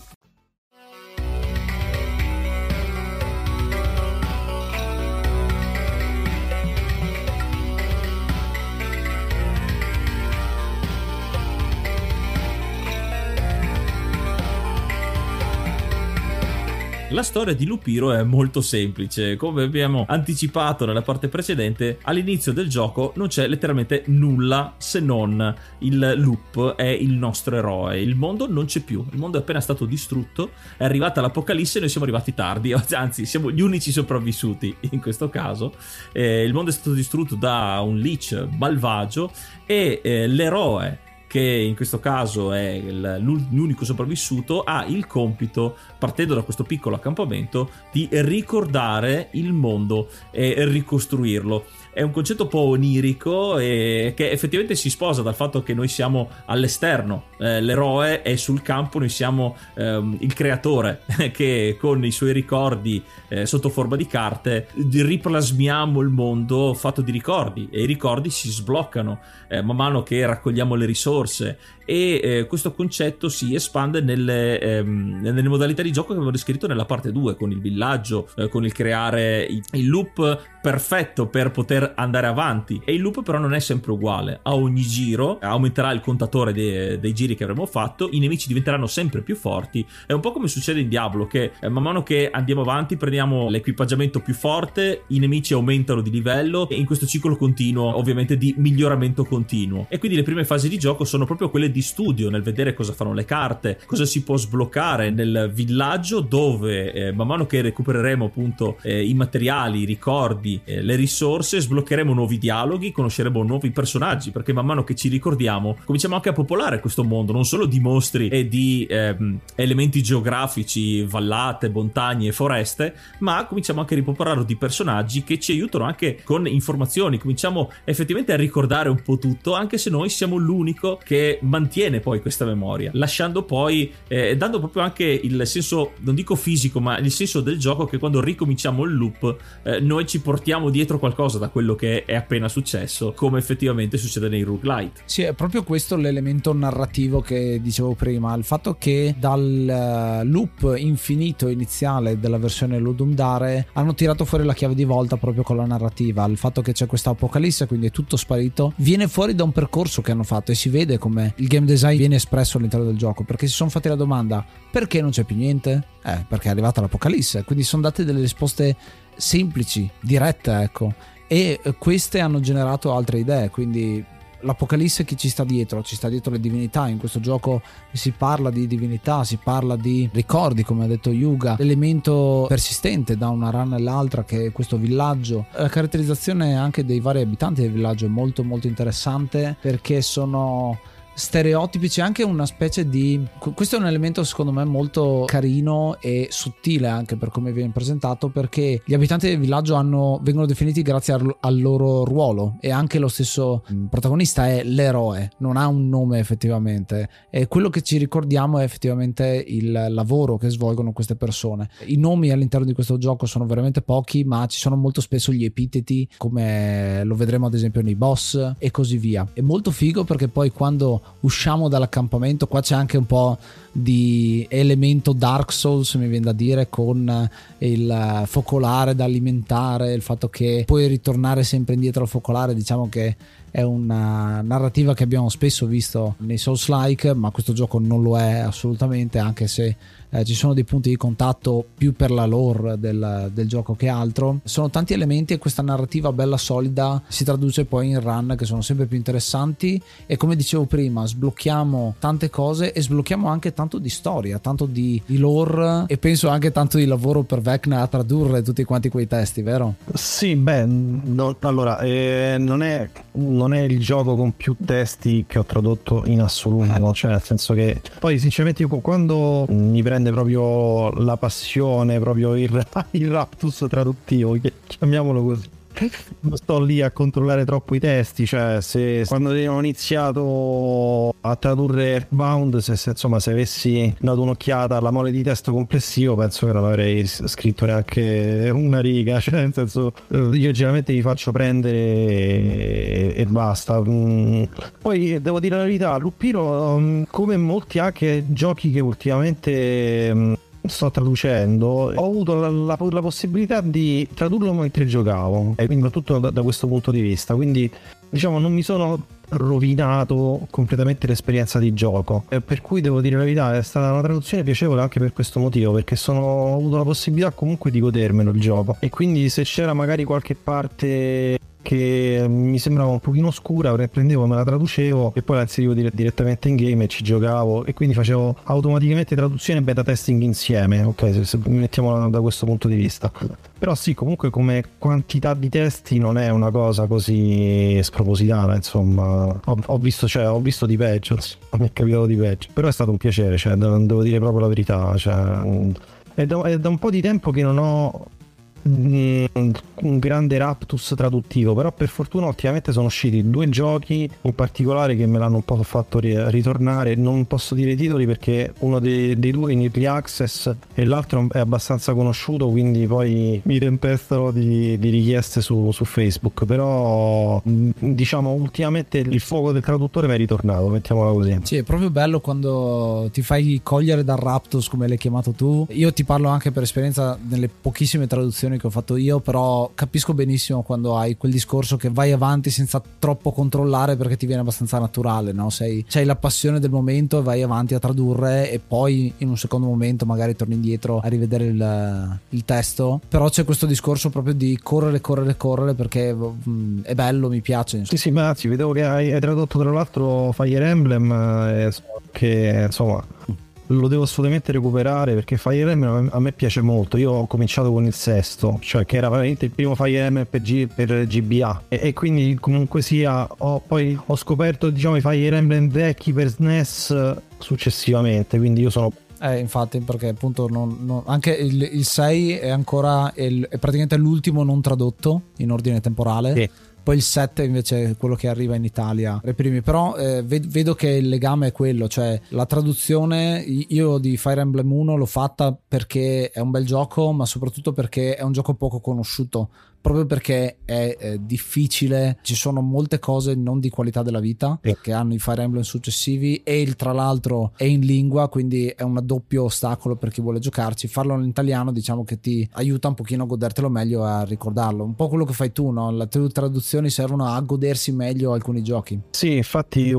B: La storia di Lupiro è molto semplice, come abbiamo anticipato nella parte precedente, all'inizio del gioco non c'è letteralmente nulla se non il loop è il nostro eroe, il mondo non c'è più, il mondo è appena stato distrutto, è arrivata l'apocalisse e noi siamo arrivati tardi, anzi siamo gli unici sopravvissuti in questo caso, eh, il mondo è stato distrutto da un leech malvagio e eh, l'eroe che in questo caso è l'unico sopravvissuto, ha il compito, partendo da questo piccolo accampamento, di ricordare il mondo e ricostruirlo. È un concetto un po' onirico e che effettivamente si sposa dal fatto che noi siamo all'esterno, eh, l'eroe è sul campo, noi siamo ehm, il creatore che con i suoi ricordi eh, sotto forma di carte riplasmiamo il mondo fatto di ricordi e i ricordi si sbloccano eh, man mano che raccogliamo le risorse. E eh, questo concetto si espande nelle, ehm, nelle, modalità di gioco che abbiamo descritto nella parte 2 con il villaggio, eh, con il creare il loop perfetto per poter andare avanti. E il loop però non è sempre uguale. A ogni giro aumenterà il contatore dei, dei giri che avremo fatto i nemici diventeranno sempre più forti. È un po' come succede in Diablo che eh, man mano che andiamo avanti prendiamo l'equipaggiamento più forte i nemici aumentano di livello e in questo ciclo continuo ovviamente di miglioramento continuo. E quindi le prime fasi di gioco sono proprio quelle di studio nel vedere cosa fanno le carte cosa si può sbloccare nel villaggio dove eh, man mano che recupereremo appunto eh, i materiali i ricordi eh, le risorse, sbloccheremo nuovi dialoghi, conosceremo nuovi personaggi, perché man mano che ci ricordiamo cominciamo anche a popolare questo mondo, non solo di mostri e di ehm, elementi geografici, vallate, montagne foreste, ma cominciamo anche a ripopolarlo di personaggi che ci aiutano anche con informazioni, cominciamo effettivamente a ricordare un po' tutto, anche se noi siamo l'unico che mantiene poi questa memoria, lasciando poi, eh, dando proprio anche il senso, non dico fisico, ma il senso del gioco che quando ricominciamo il loop eh, noi ci portiamo dietro qualcosa da quello che è appena successo, come effettivamente succede nei roguelite.
A: Sì, è proprio questo l'elemento narrativo che dicevo prima, il fatto che dal eh, loop infinito iniziale della versione Ludum Dare hanno tirato fuori la chiave di volta proprio con la narrativa, il fatto che c'è questa apocalisse, quindi è tutto sparito, viene fuori da un percorso che hanno fatto e si vede come il game design viene espresso all'interno del gioco, perché si sono fatti la domanda perché non c'è più niente? Eh, perché è arrivata l'apocalisse, quindi sono date delle risposte semplici, dirette, ecco. E eh, queste hanno generato altre idee, quindi l'Apocalisse che ci sta dietro, ci sta dietro le divinità, in questo gioco si parla di divinità, si parla di ricordi, come ha detto Yuga, l'elemento persistente da una run all'altra che è questo villaggio. La caratterizzazione anche dei vari abitanti del villaggio è molto molto interessante perché sono stereotipi, c'è anche una specie di... Questo è un elemento secondo me molto carino e sottile anche per come viene presentato perché gli abitanti del villaggio hanno, vengono definiti grazie al, al, loro ruolo e anche lo stesso mm, protagonista è l'eroe, non ha un nome effettivamente e quello che ci ricordiamo è effettivamente il lavoro che svolgono queste persone. I nomi all'interno di questo gioco sono veramente pochi ma ci sono molto spesso gli epiteti come lo vedremo ad esempio nei boss e così via. È molto figo perché poi quando usciamo dall'accampamento, qua c'è anche un po' di elemento Dark Souls, mi viene da dire, con il focolare da alimentare, il fatto che puoi ritornare sempre indietro al focolare, diciamo che è una narrativa che abbiamo spesso visto nei Souls-like, ma questo gioco non lo è assolutamente, anche se eh, ci sono dei punti di contatto più per la lore del, del, gioco che altro. Sono tanti elementi e questa narrativa bella solida si traduce poi in run che sono sempre più interessanti e come dicevo prima sblocchiamo tante cose e sblocchiamo anche tanto di storia, tanto di, di lore e penso anche tanto di lavoro per Vecna a tradurre tutti quanti quei testi, vero?
C: Sì, beh, no, allora eh, non, è, non, è, il gioco con più testi che ho tradotto in assoluto, cioè nel senso che poi sinceramente io quando mi prendo prende proprio la passione, proprio il, il raptus traduttivo, chiamiamolo così non sto lì a controllare troppo i testi cioè se quando ho iniziato a tradurre Earthbound se, se, insomma se avessi dato un'occhiata alla mole di testo complessivo penso che non avrei scritto neanche una riga cioè nel senso eh, io generalmente mi faccio prendere e, e basta mm. poi devo dire la verità Lupiro mm, come molti anche giochi che ultimamente mm, sto traducendo ho avuto la, la, la, possibilità di tradurlo mentre giocavo e quindi tutto da, da questo punto di vista. Quindi diciamo non mi sono rovinato completamente l'esperienza di gioco. Per cui devo dire la verità è stata una traduzione piacevole anche per questo motivo perché sono, ho avuto la possibilità comunque di godermelo il gioco. E quindi se c'era magari qualche parte che mi sembrava un pochino oscura, prendevo, me la traducevo e poi la inserivo dire- direttamente in game e ci giocavo e quindi facevo automaticamente traduzione e beta testing insieme, ok, se, se mettiamo da questo punto di vista. Però sì, comunque come quantità di testi non è una cosa così spropositata, insomma. Ho, ho visto, cioè, ho visto di peggio, mi è capitato di peggio. Però è stato un piacere, cioè, devo dire proprio la verità, cioè, è da, è da un po' di tempo che non ho mm, un grande raptus traduttivo, però per fortuna ultimamente sono usciti due giochi in particolare che me l'hanno un po' fatto ritornare, non posso dire i titoli perché uno dei, dei due è in early access e l'altro è abbastanza conosciuto, quindi poi mi tempestano di, di richieste su, su, Facebook, però mm, diciamo ultimamente il fuoco del traduttore mi è ritornato, mettiamola così.
A: Sì, è proprio bello quando ti fai cogliere dal raptus come l'hai chiamato tu. Io ti parlo anche per esperienza nelle pochissime traduzioni che ho fatto io, però capisco benissimo quando hai quel discorso che vai avanti senza troppo controllare perché ti viene abbastanza naturale, no? Sei, c'hai la passione del momento e vai avanti a tradurre e poi in un secondo momento magari torni indietro a rivedere il, il testo, però c'è questo discorso proprio di correre, correre, correre perché mh, mm, è bello, mi piace.
C: Insomma. Sì, sì, ma anzi, vedevo che hai, hai tradotto tra l'altro Fire Emblem, eh, che insomma lo devo assolutamente recuperare perché Fire Emblem a me piace molto. Io ho cominciato con il sesto, cioè che era veramente il primo Fire Emblem per, G, per GBA e, e, quindi comunque sia ho, poi ho scoperto diciamo i Fire Emblem vecchi per SNES successivamente, quindi io sono
A: eh, infatti, perché appunto non, non, anche il, il, 6 è ancora il, è praticamente l'ultimo non tradotto in ordine temporale. Sì poi il 7 invece è quello che arriva in Italia ai però eh, vedo che il legame è quello cioè la traduzione io di Fire Emblem 1 l'ho fatta perché è un bel gioco ma soprattutto perché è un gioco poco conosciuto proprio perché è eh, difficile, ci sono molte cose non di qualità della vita sì. che hanno i Fire Emblem successivi e il tra l'altro è in lingua, quindi è un doppio ostacolo per chi vuole giocarci. Farlo in italiano diciamo che ti aiuta un pochino a godertelo meglio e a ricordarlo. Un po' quello che fai tu, no? Le traduzioni servono a godersi meglio alcuni giochi.
C: Sì, infatti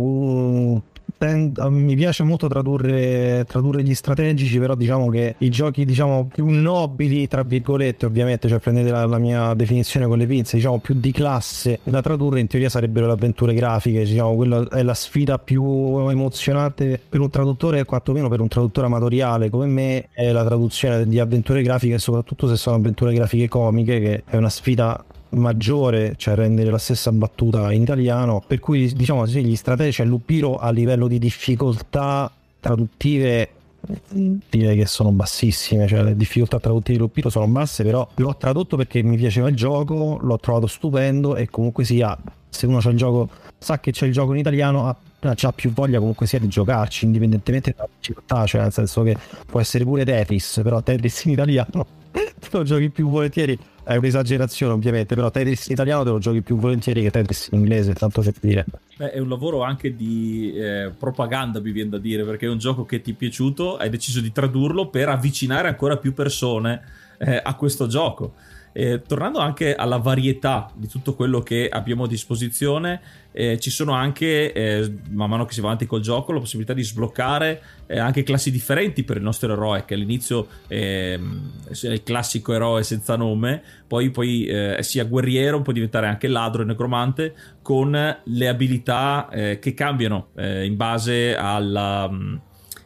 C: mi piace molto tradurre, tradurre, gli strategici, però diciamo che i giochi diciamo più nobili, tra virgolette, ovviamente, cioè prendete la, la mia definizione con le pinze, diciamo più di classe da tradurre in teoria sarebbero le avventure grafiche, diciamo, quella è la sfida più emozionante per un traduttore, quantomeno per un traduttore amatoriale come me, è la traduzione di avventure grafiche, soprattutto se sono avventure grafiche comiche, che è una sfida maggiore, cioè rendere la stessa battuta in italiano, per cui diciamo sì, gli strategici, cioè Lupiro a livello di difficoltà traduttive direi che sono bassissime, cioè le difficoltà traduttive di Lupiro sono basse, però l'ho tradotto perché mi piaceva il gioco, l'ho trovato stupendo e comunque sia, se uno c'è il gioco, sa che c'è il gioco in italiano, ha ha più voglia comunque sia di giocarci indipendentemente dalla difficoltà cioè nel senso che può essere pure Tetris però Tetris in italiano lo giochi più volentieri è un'esagerazione ovviamente, però Tetris in italiano te lo giochi più volentieri che Tetris in inglese, tanto per dire.
B: Beh, è un lavoro anche di eh, propaganda, mi viene da dire, perché è un gioco che ti è piaciuto, hai deciso di tradurlo per avvicinare ancora più persone eh, a questo gioco. Eh, tornando anche alla varietà di tutto quello che abbiamo a disposizione, eh, ci sono anche, eh, man mano che si va avanti col gioco, la possibilità di sbloccare eh, anche classi differenti per il nostro eroe, che all'inizio ehm, è il classico eroe senza nome, poi, poi eh, sia guerriero, può diventare anche ladro e necromante, con le abilità eh, che cambiano in base alla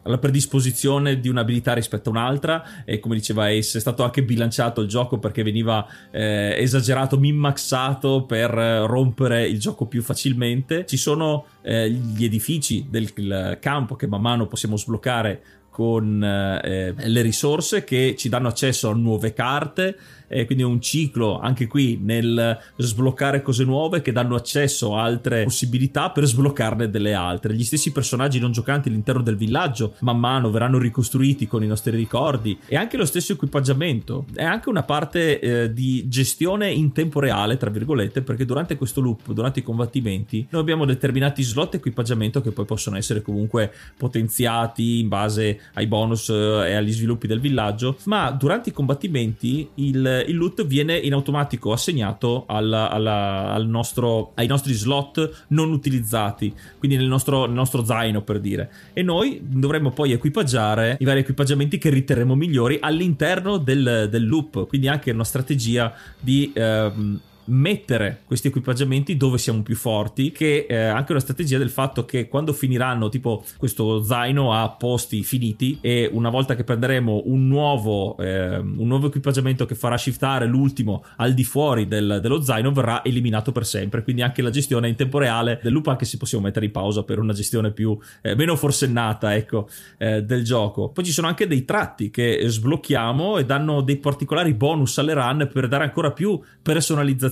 B: alla predisposizione di un'abilità rispetto a un'altra e come diceva Ace è stato anche bilanciato il gioco perché veniva eh, esagerato, minmaxato per rompere il gioco più facilmente. Ci sono eh, gli edifici del campo che man mano possiamo sbloccare con eh, le risorse che ci danno accesso a nuove carte e quindi un ciclo anche qui nel sbloccare cose nuove che danno accesso a altre possibilità per sbloccarne delle altre. Gli stessi personaggi non giocanti all'interno del villaggio man mano verranno ricostruiti con i nostri ricordi e anche lo stesso equipaggiamento. È anche una parte eh, di gestione in tempo reale, tra virgolette, perché durante questo loop, durante i combattimenti, noi abbiamo determinati slot equipaggiamento che poi possono essere comunque potenziati in base ai bonus eh, e agli sviluppi del villaggio, ma durante i combattimenti il, il loot viene in automatico assegnato alla, alla, al nostro, ai nostri slot non utilizzati, quindi nel nostro, nel nostro, zaino per dire. E noi dovremmo poi equipaggiare i vari equipaggiamenti che riterremo migliori all'interno del, del loop, quindi anche una strategia di... Ehm, mettere questi equipaggiamenti dove siamo più forti, che è anche una strategia del fatto che quando finiranno tipo questo zaino a posti finiti e una volta che prenderemo un nuovo, eh, un nuovo equipaggiamento che farà shiftare l'ultimo al di fuori del, dello zaino verrà eliminato per sempre, quindi anche la gestione in tempo reale del loop anche se possiamo mettere in pausa per una gestione più eh, meno forsennata ecco eh, del gioco. Poi ci sono anche dei tratti che sblocchiamo e danno dei particolari bonus alle run per dare ancora più personalizzazione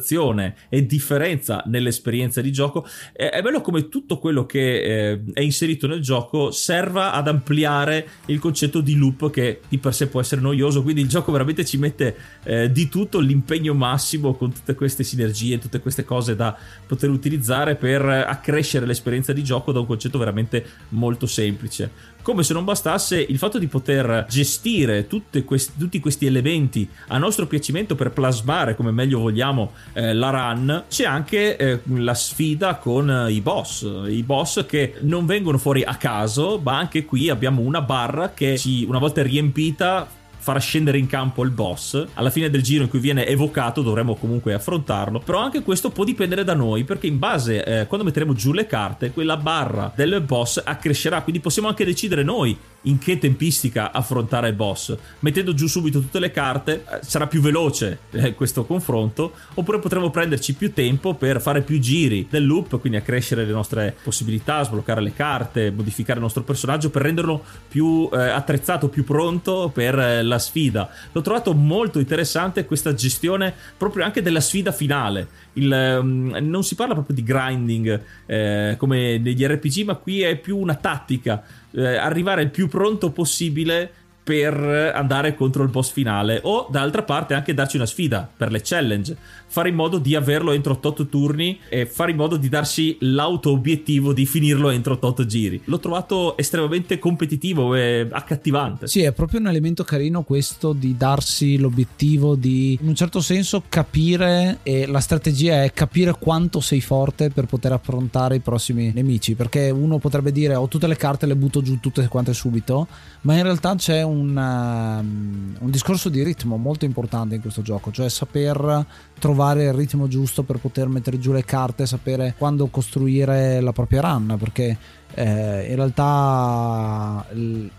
B: e differenza nell'esperienza di gioco. È bello come tutto quello che eh, è inserito nel gioco serva ad ampliare il concetto di loop che di per sé può essere noioso, quindi il gioco veramente ci mette eh, di tutto l'impegno massimo con tutte queste sinergie, tutte queste cose da poter utilizzare per accrescere l'esperienza di gioco da un concetto veramente molto semplice. Come se non bastasse il fatto di poter gestire questi, tutti questi elementi a nostro piacimento per plasmare come meglio vogliamo eh, la run, c'è anche eh, la sfida con eh, i boss. I boss che non vengono fuori a caso, ma anche qui abbiamo una barra che ci, una volta riempita farà scendere in campo il boss. Alla fine del giro in cui viene evocato dovremo comunque affrontarlo. Però anche questo può dipendere da noi perché in base, eh, quando metteremo giù le carte, quella barra del boss accrescerà. Quindi possiamo anche decidere noi in che tempistica affrontare il boss. Mettendo giù subito tutte le carte eh, sarà più veloce eh, questo confronto, oppure potremo prenderci più tempo per fare più giri del loop, quindi accrescere le nostre possibilità, sbloccare le carte, modificare il nostro personaggio per renderlo più eh, attrezzato, più pronto per eh, la sfida. L'ho trovato molto interessante questa gestione proprio anche della sfida finale. Il, um, non si parla proprio di grinding eh, come negli RPG, ma qui è più una tattica eh, arrivare il più pronto possibile per andare contro il boss finale o d'altra parte anche darci una sfida per le challenge fare in modo di averlo entro 8 turni e fare in modo di darsi l'auto obiettivo di finirlo entro 8 giri. L'ho trovato estremamente competitivo e accattivante.
A: Sì è proprio un elemento carino questo di darsi l'obiettivo di in un certo senso capire e la strategia è capire quanto sei forte per poter affrontare i prossimi nemici perché uno potrebbe dire ho tutte le carte le butto giù tutte quante subito ma in realtà c'è un, um, un discorso di ritmo molto importante in questo gioco, cioè saper trovare il ritmo giusto per poter mettere giù le carte, sapere quando costruire la propria run, perché eh, in realtà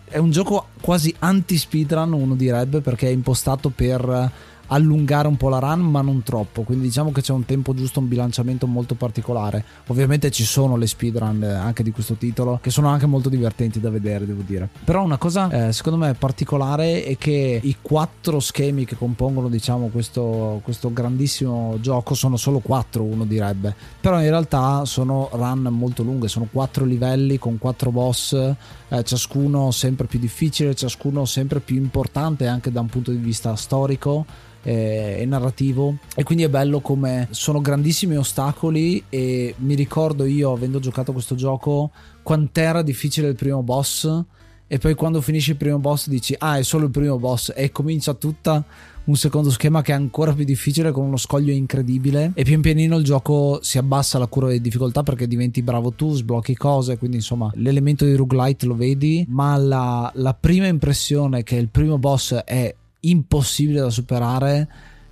A: è un gioco quasi anti-speedrun, uno direbbe, perché è impostato per allungare un po' la run ma non troppo. Quindi diciamo che c'è un tempo giusto un bilanciamento molto particolare. Ovviamente ci sono le speedrun eh, anche di questo titolo che sono anche molto divertenti da vedere devo dire. Però una cosa eh, secondo me particolare è che i quattro schemi che compongono diciamo questo, questo grandissimo gioco sono solo quattro uno direbbe. Però in realtà sono run molto lunghe sono quattro livelli con quattro boss eh, ciascuno sempre più difficile ciascuno sempre più importante anche da un punto di vista storico eh, e narrativo. E quindi è bello come sono grandissimi ostacoli e mi ricordo io avendo giocato questo gioco quant'era difficile il primo boss. E poi quando finisci il primo boss dici ah è solo il primo boss. E comincia tutta un secondo schema che è ancora più difficile con uno scoglio incredibile. E pian pianino il gioco si abbassa la curva di difficoltà perché diventi bravo tu, sblocchi cose, quindi insomma l'elemento di roguelite lo vedi, ma la, la prima impressione che il primo boss è impossibile da superare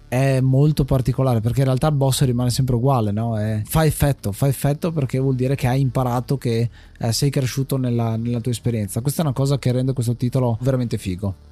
A: è molto particolare perché in realtà il boss rimane sempre uguale, no? È, fa effetto, fa effetto perché vuol dire che hai imparato che eh, sei cresciuto nella, nella tua esperienza. Questa è una cosa che rende questo titolo veramente figo.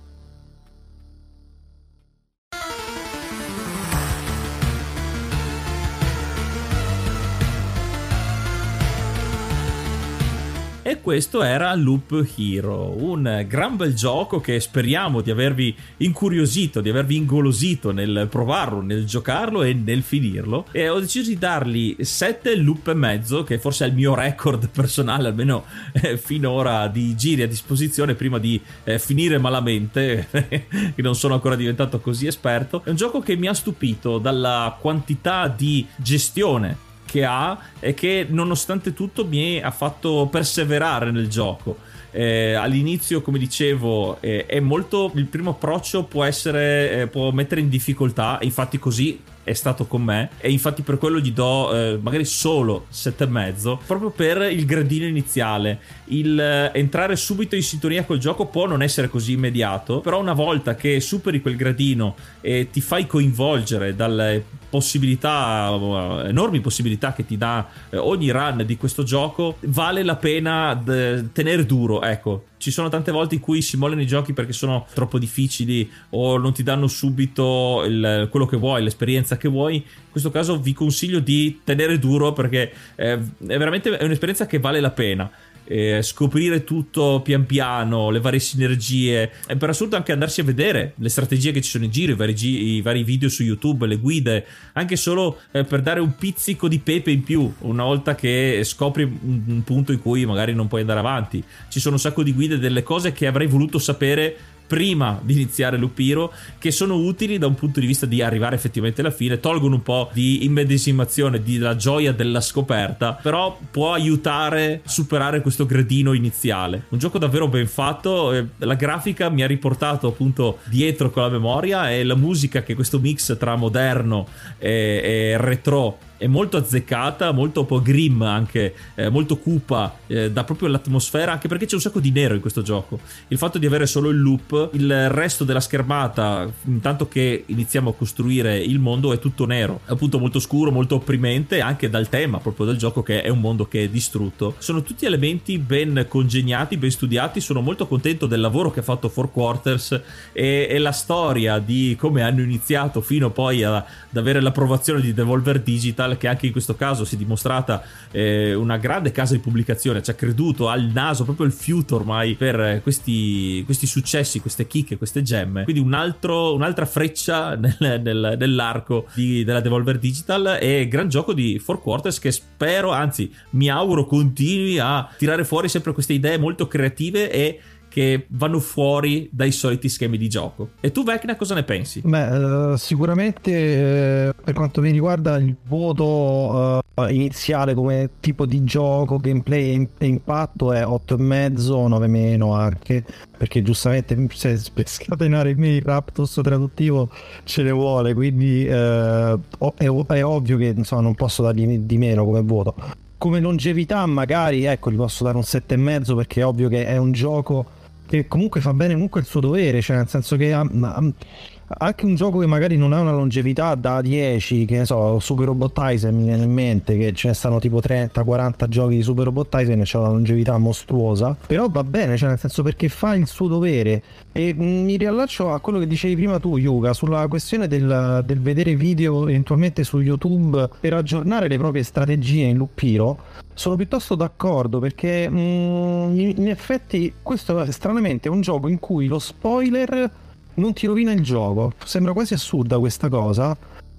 B: Questo era Loop Hero, un gran bel gioco che speriamo di avervi incuriosito, di avervi ingolosito nel provarlo, nel giocarlo e nel finirlo. E ho deciso di dargli 7 loop e mezzo, che forse è il mio record personale, almeno eh, finora, di giri a disposizione prima di eh, finire malamente, che non sono ancora diventato così esperto. È un gioco che mi ha stupito dalla quantità di gestione che ha e che nonostante tutto mi ha fatto perseverare nel gioco. Eh, all'inizio, come dicevo, eh, è molto. Il primo approccio può essere. Eh, può mettere in difficoltà, infatti, così è stato con me e infatti per quello gli do eh, magari solo 7,5 proprio per il gradino iniziale il eh, entrare subito in sintonia col gioco può non essere così immediato però una volta che superi quel gradino e ti fai coinvolgere dalle possibilità, enormi possibilità che ti dà eh, ogni run di questo gioco, vale la pena d- tenere duro, ecco. Ci sono tante volte in cui si mollano i giochi perché sono troppo difficili o non ti danno subito il, quello che vuoi, l'esperienza che vuoi. In questo caso vi consiglio di tenere duro perché eh, è veramente è un'esperienza che vale la pena eh, scoprire tutto pian piano, le varie sinergie e per assurdo anche andarsi a vedere le strategie che ci sono in giro, i vari, i vari video su YouTube, le guide, anche solo eh, per dare un pizzico di pepe in più una volta che scopri un, un punto in cui magari non puoi andare avanti. Ci sono un sacco di guide delle cose che avrei voluto sapere prima di iniziare Lupiro che sono utili da un punto di vista di arrivare effettivamente alla fine tolgono un po' di immedesimazione della gioia della scoperta però può aiutare a superare questo gradino iniziale. Un gioco davvero ben fatto la grafica mi ha riportato appunto dietro con la memoria e la musica che questo mix tra moderno e, e retro è molto azzeccata, molto un po' grim anche, eh, molto cupa, eh, dà proprio l'atmosfera, anche perché c'è un sacco di nero in questo gioco. Il fatto di avere solo il loop, il resto della schermata, intanto che iniziamo a costruire il mondo, è tutto nero. È appunto molto scuro, molto opprimente, anche dal tema proprio del gioco che è un mondo che è distrutto. Sono tutti elementi ben congegnati, ben studiati, sono molto contento del lavoro che ha fatto Four Quarters e, e la storia di come hanno iniziato fino poi a, ad avere l'approvazione di Devolver Digital Digital, che anche in questo caso si è dimostrata eh, una grande casa di pubblicazione, ci ha creduto al naso proprio il fiuto ormai per questi, questi successi, queste chicche, queste gemme. Quindi un altro, un'altra freccia nel, nel, nell'arco di, della Devolver Digital e gran gioco di Four Quarters che spero, anzi mi auguro continui a tirare fuori sempre queste idee molto creative e che vanno fuori dai soliti schemi di gioco. E tu, Vecna, cosa ne pensi?
C: Beh, uh, sicuramente uh, per quanto mi riguarda il voto uh, iniziale come tipo di gioco, gameplay e impatto è 8,5, 9 meno anche, perché giustamente se, per scatenare il mini Raptos traduttivo ce ne vuole, quindi è, è, ovvio che insomma, non posso dargli di meno come voto come longevità magari ecco gli posso dare un 7,5 perché è ovvio che è un gioco che comunque fa bene comunque il suo dovere, cioè nel senso che ha, ha, anche un gioco che magari non ha una longevità da 10, che ne so, Super Robot Tyson mi viene in mente che ce ne stanno tipo 30-40 giochi di Super Robot Tyson e c'è una longevità mostruosa, però va bene, cioè nel senso perché fa il suo dovere. E mm, mi riallaccio a quello che dicevi prima tu Yuga sulla questione del, del vedere video eventualmente su YouTube per aggiornare le proprie strategie in Lupiro sono piuttosto d'accordo perché mm, in effetti questo è stranamente un gioco in cui lo spoiler non ti rovina il gioco. Sembra quasi assurda questa cosa,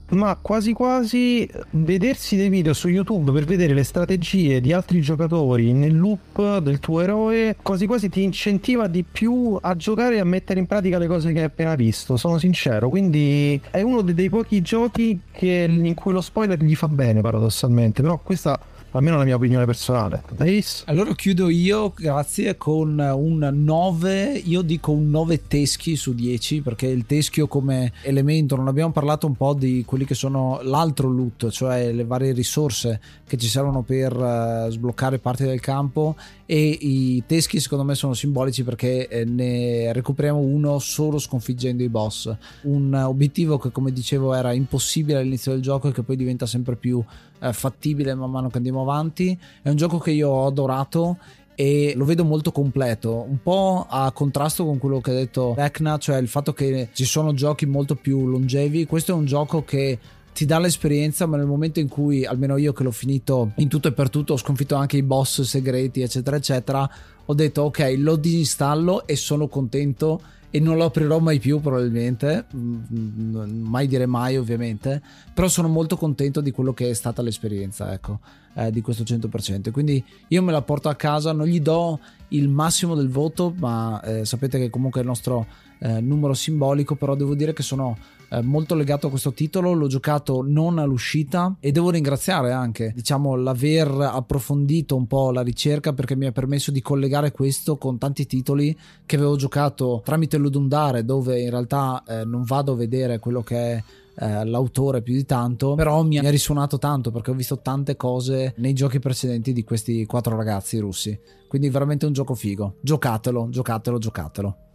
C: ma quasi quasi vedersi dei video su YouTube per vedere le strategie di altri giocatori nel loop del tuo eroe, quasi quasi ti incentiva di più a giocare e a mettere in pratica le cose che hai appena visto, sono sincero, quindi è uno dei pochi giochi che, in cui lo spoiler gli fa bene paradossalmente, però questa almeno la mia opinione personale.
A: Ace? Allora chiudo io, grazie, con un 9, io dico un 9 teschi su 10 perché il teschio come elemento, non abbiamo parlato un po' di quelli che sono l'altro loot, cioè le varie risorse che ci servono per uh, sbloccare parti del campo e i teschi secondo me sono simbolici perché eh, ne recuperiamo uno solo sconfiggendo i boss. Un obiettivo che come dicevo era impossibile all'inizio del gioco e che poi diventa sempre più eh, fattibile man mano che andiamo avanti. È un gioco che io ho adorato e lo vedo molto completo, un po' a contrasto con quello che ha detto Vecna, cioè il fatto che ci sono giochi molto più longevi. Questo è un gioco che ti dà l'esperienza, ma nel momento in cui, almeno io che l'ho finito in tutto e per tutto, ho sconfitto anche i boss segreti, eccetera, eccetera, ho detto ok, lo disinstallo e sono contento e non lo aprirò mai più probabilmente, mm, mai dire mai ovviamente, però sono molto contento di quello che è stata l'esperienza, ecco, eh, di questo 100%. Quindi io me la porto a casa, non gli do il massimo del voto, ma eh, sapete che comunque è il nostro eh, numero simbolico, però devo dire che sono eh, molto legato a questo titolo, l'ho giocato non all'uscita e devo ringraziare anche, diciamo, l'aver approfondito un po' la ricerca perché mi ha permesso di collegare questo con tanti titoli che avevo giocato tramite Ludundare, dove in realtà eh, non vado a vedere quello che è eh, l'autore più di tanto, però mi ha risuonato tanto perché ho visto tante cose nei giochi precedenti di questi quattro ragazzi russi. Quindi veramente un gioco figo. Giocatelo, giocatelo, giocatelo.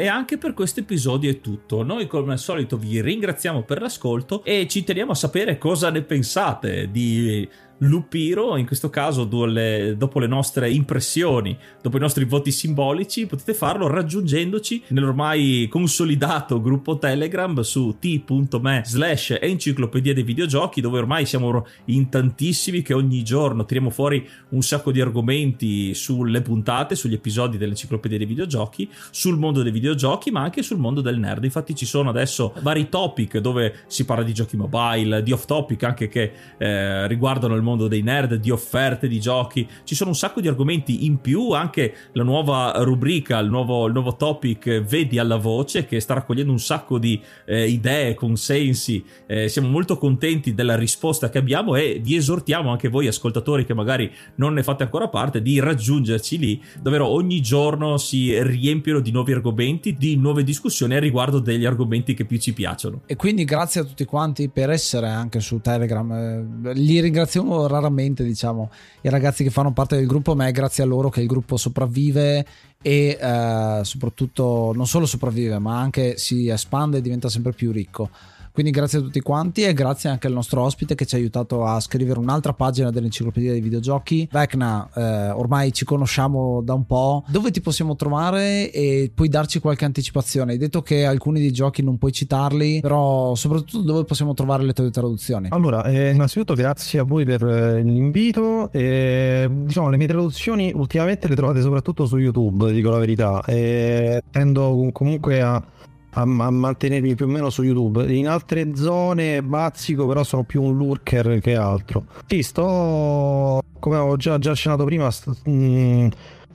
B: E anche per questo episodio è tutto. Noi come al solito vi ringraziamo per l'ascolto e ci teniamo a sapere cosa ne pensate di Lupiro, in questo caso dopo le nostre impressioni, dopo i nostri voti simbolici, potete farlo raggiungendoci nell'ormai consolidato gruppo Telegram su t.me slash enciclopedia dei videogiochi, dove ormai siamo in tantissimi che ogni giorno tiriamo fuori un sacco di argomenti sulle puntate, sugli episodi dell'enciclopedia dei videogiochi, sul mondo dei videogiochi, ma anche sul mondo del nerd. Infatti ci sono adesso vari topic dove si parla di giochi mobile, di off topic anche che eh, riguardano il mondo dei nerd, di offerte di giochi. Ci sono un sacco di argomenti in più, anche la nuova rubrica, il nuovo, il nuovo topic Vedi alla voce che sta raccogliendo un sacco di eh, idee, consensi. Eh, siamo molto contenti della risposta che abbiamo e vi esortiamo anche voi ascoltatori che magari non ne fate ancora parte di raggiungerci lì, davvero ogni giorno si riempiono di nuovi argomenti, di nuove discussioni a riguardo degli argomenti che più ci piacciono.
A: E quindi grazie a tutti quanti per essere anche su Telegram. Eh, li ringraziamo raramente diciamo i ragazzi che fanno parte del gruppo ma è grazie a loro che il gruppo sopravvive e eh, soprattutto non solo sopravvive ma anche si espande e diventa sempre più ricco quindi grazie a tutti quanti e grazie anche al nostro ospite che ci ha aiutato a scrivere un'altra pagina dell'enciclopedia dei videogiochi. Vecna, eh, ormai ci conosciamo da un po'. Dove ti possiamo trovare e puoi darci qualche anticipazione? Hai detto che alcuni dei giochi non puoi citarli, però soprattutto dove possiamo trovare le tue traduzioni?
C: Allora, eh, innanzitutto grazie a voi per eh, l'invito. Eh, diciamo, le mie traduzioni ultimamente le trovate soprattutto su YouTube, dico la verità. E tendo comunque a a, a, mantenermi più o meno su YouTube. In altre zone bazzico, però sono più un lurker che altro. Sì, sto, come avevo già, già accennato prima, sto, mm,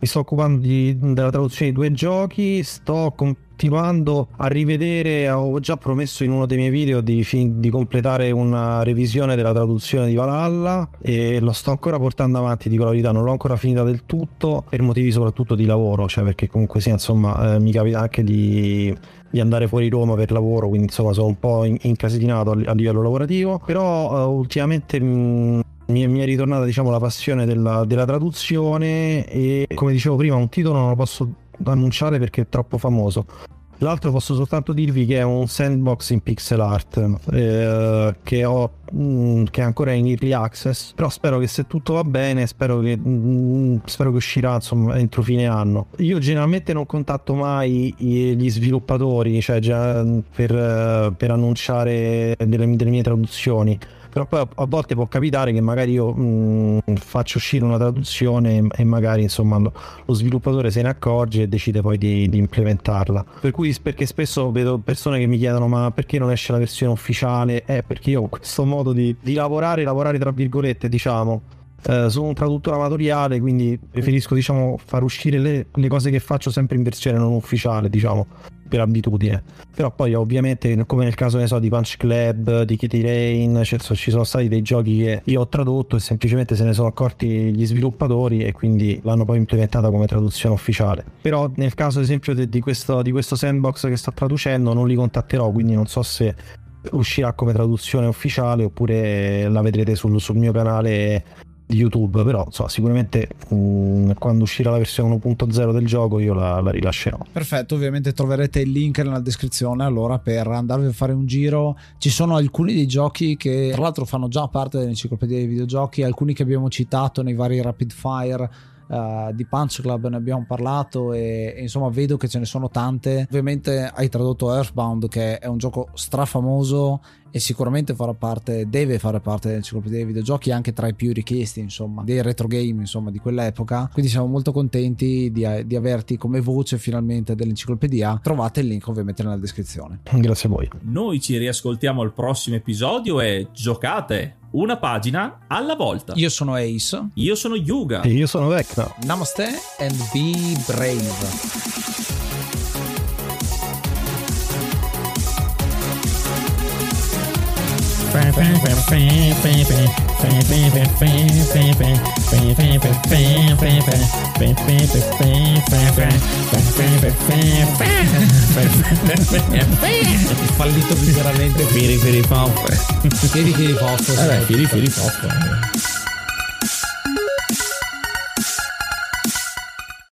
C: mi sto occupando di, della traduzione di due giochi, sto continuando a rivedere, ho già promesso in uno dei miei video di, di, completare una revisione della traduzione di Valhalla e lo sto ancora portando avanti, dico la verità, non l'ho ancora finita del tutto per motivi soprattutto di lavoro, cioè perché comunque sì, insomma, eh, mi capita anche di di andare fuori Roma per lavoro, quindi insomma sono un po' incasinato a, livello lavorativo, però uh, ultimamente mh, mm, mi, è ritornata diciamo la passione della, della traduzione e come dicevo prima un titolo non lo posso annunciare perché è troppo famoso L'altro posso soltanto dirvi che è un sandbox in pixel art eh, che, ho, mh, mm, che è ancora in early access, però spero che se tutto va bene, spero che, mh, mm, spero che uscirà insomma entro fine anno. Io generalmente non contatto mai gli sviluppatori, cioè mm, per, per annunciare delle, delle mie traduzioni però poi a volte può capitare che magari io mh, faccio uscire una traduzione e magari insomma lo, sviluppatore se ne accorge e decide poi di, di, implementarla. Per cui perché spesso vedo persone che mi chiedono ma perché non esce la versione ufficiale? Eh perché io ho questo modo di, di lavorare lavorare tra virgolette diciamo eh, sono un traduttore amatoriale, quindi preferisco diciamo, far uscire le, le, cose che faccio sempre in versione non ufficiale, diciamo, per abitudine. Però poi ovviamente, come nel caso so, di Punch Club, di Kitty Rain, cioè, ci sono stati dei giochi che io ho tradotto e semplicemente se ne sono accorti gli sviluppatori e quindi l'hanno poi implementata come traduzione ufficiale. Però nel caso ad esempio di questo, di questo sandbox che sto traducendo non li contatterò, quindi non so se uscirà come traduzione ufficiale oppure la vedrete sul, sul mio canale di YouTube, però so, sicuramente mm, quando uscirà la versione 1.0 del gioco io la, la, rilascerò.
A: Perfetto, ovviamente troverete il link nella descrizione allora per andarvi a fare un giro. Ci sono alcuni dei giochi che tra l'altro fanno già parte dell'enciclopedia dei videogiochi, alcuni che abbiamo citato nei vari rapid fire Uh, di Punch Club ne abbiamo parlato e, e, insomma vedo che ce ne sono tante ovviamente hai tradotto Earthbound che è un gioco strafamoso e sicuramente farà parte, deve fare parte dell'enciclopedia dei videogiochi anche tra i più richiesti, insomma, dei retro game, insomma, di quell'epoca. Quindi siamo molto contenti di, di averti come voce finalmente dell'enciclopedia. Trovate il link ovviamente nella descrizione.
C: Grazie a voi.
B: Noi ci riascoltiamo al prossimo episodio e giocate una pagina alla volta.
A: Io sono Ace.
B: Io sono Yuga.
C: E io sono Vecna.
A: Namaste and be brave. Fallito miseramente.
B: Firi firi pop.
A: Firi firi pop.
B: Vabbè, firi firi pop.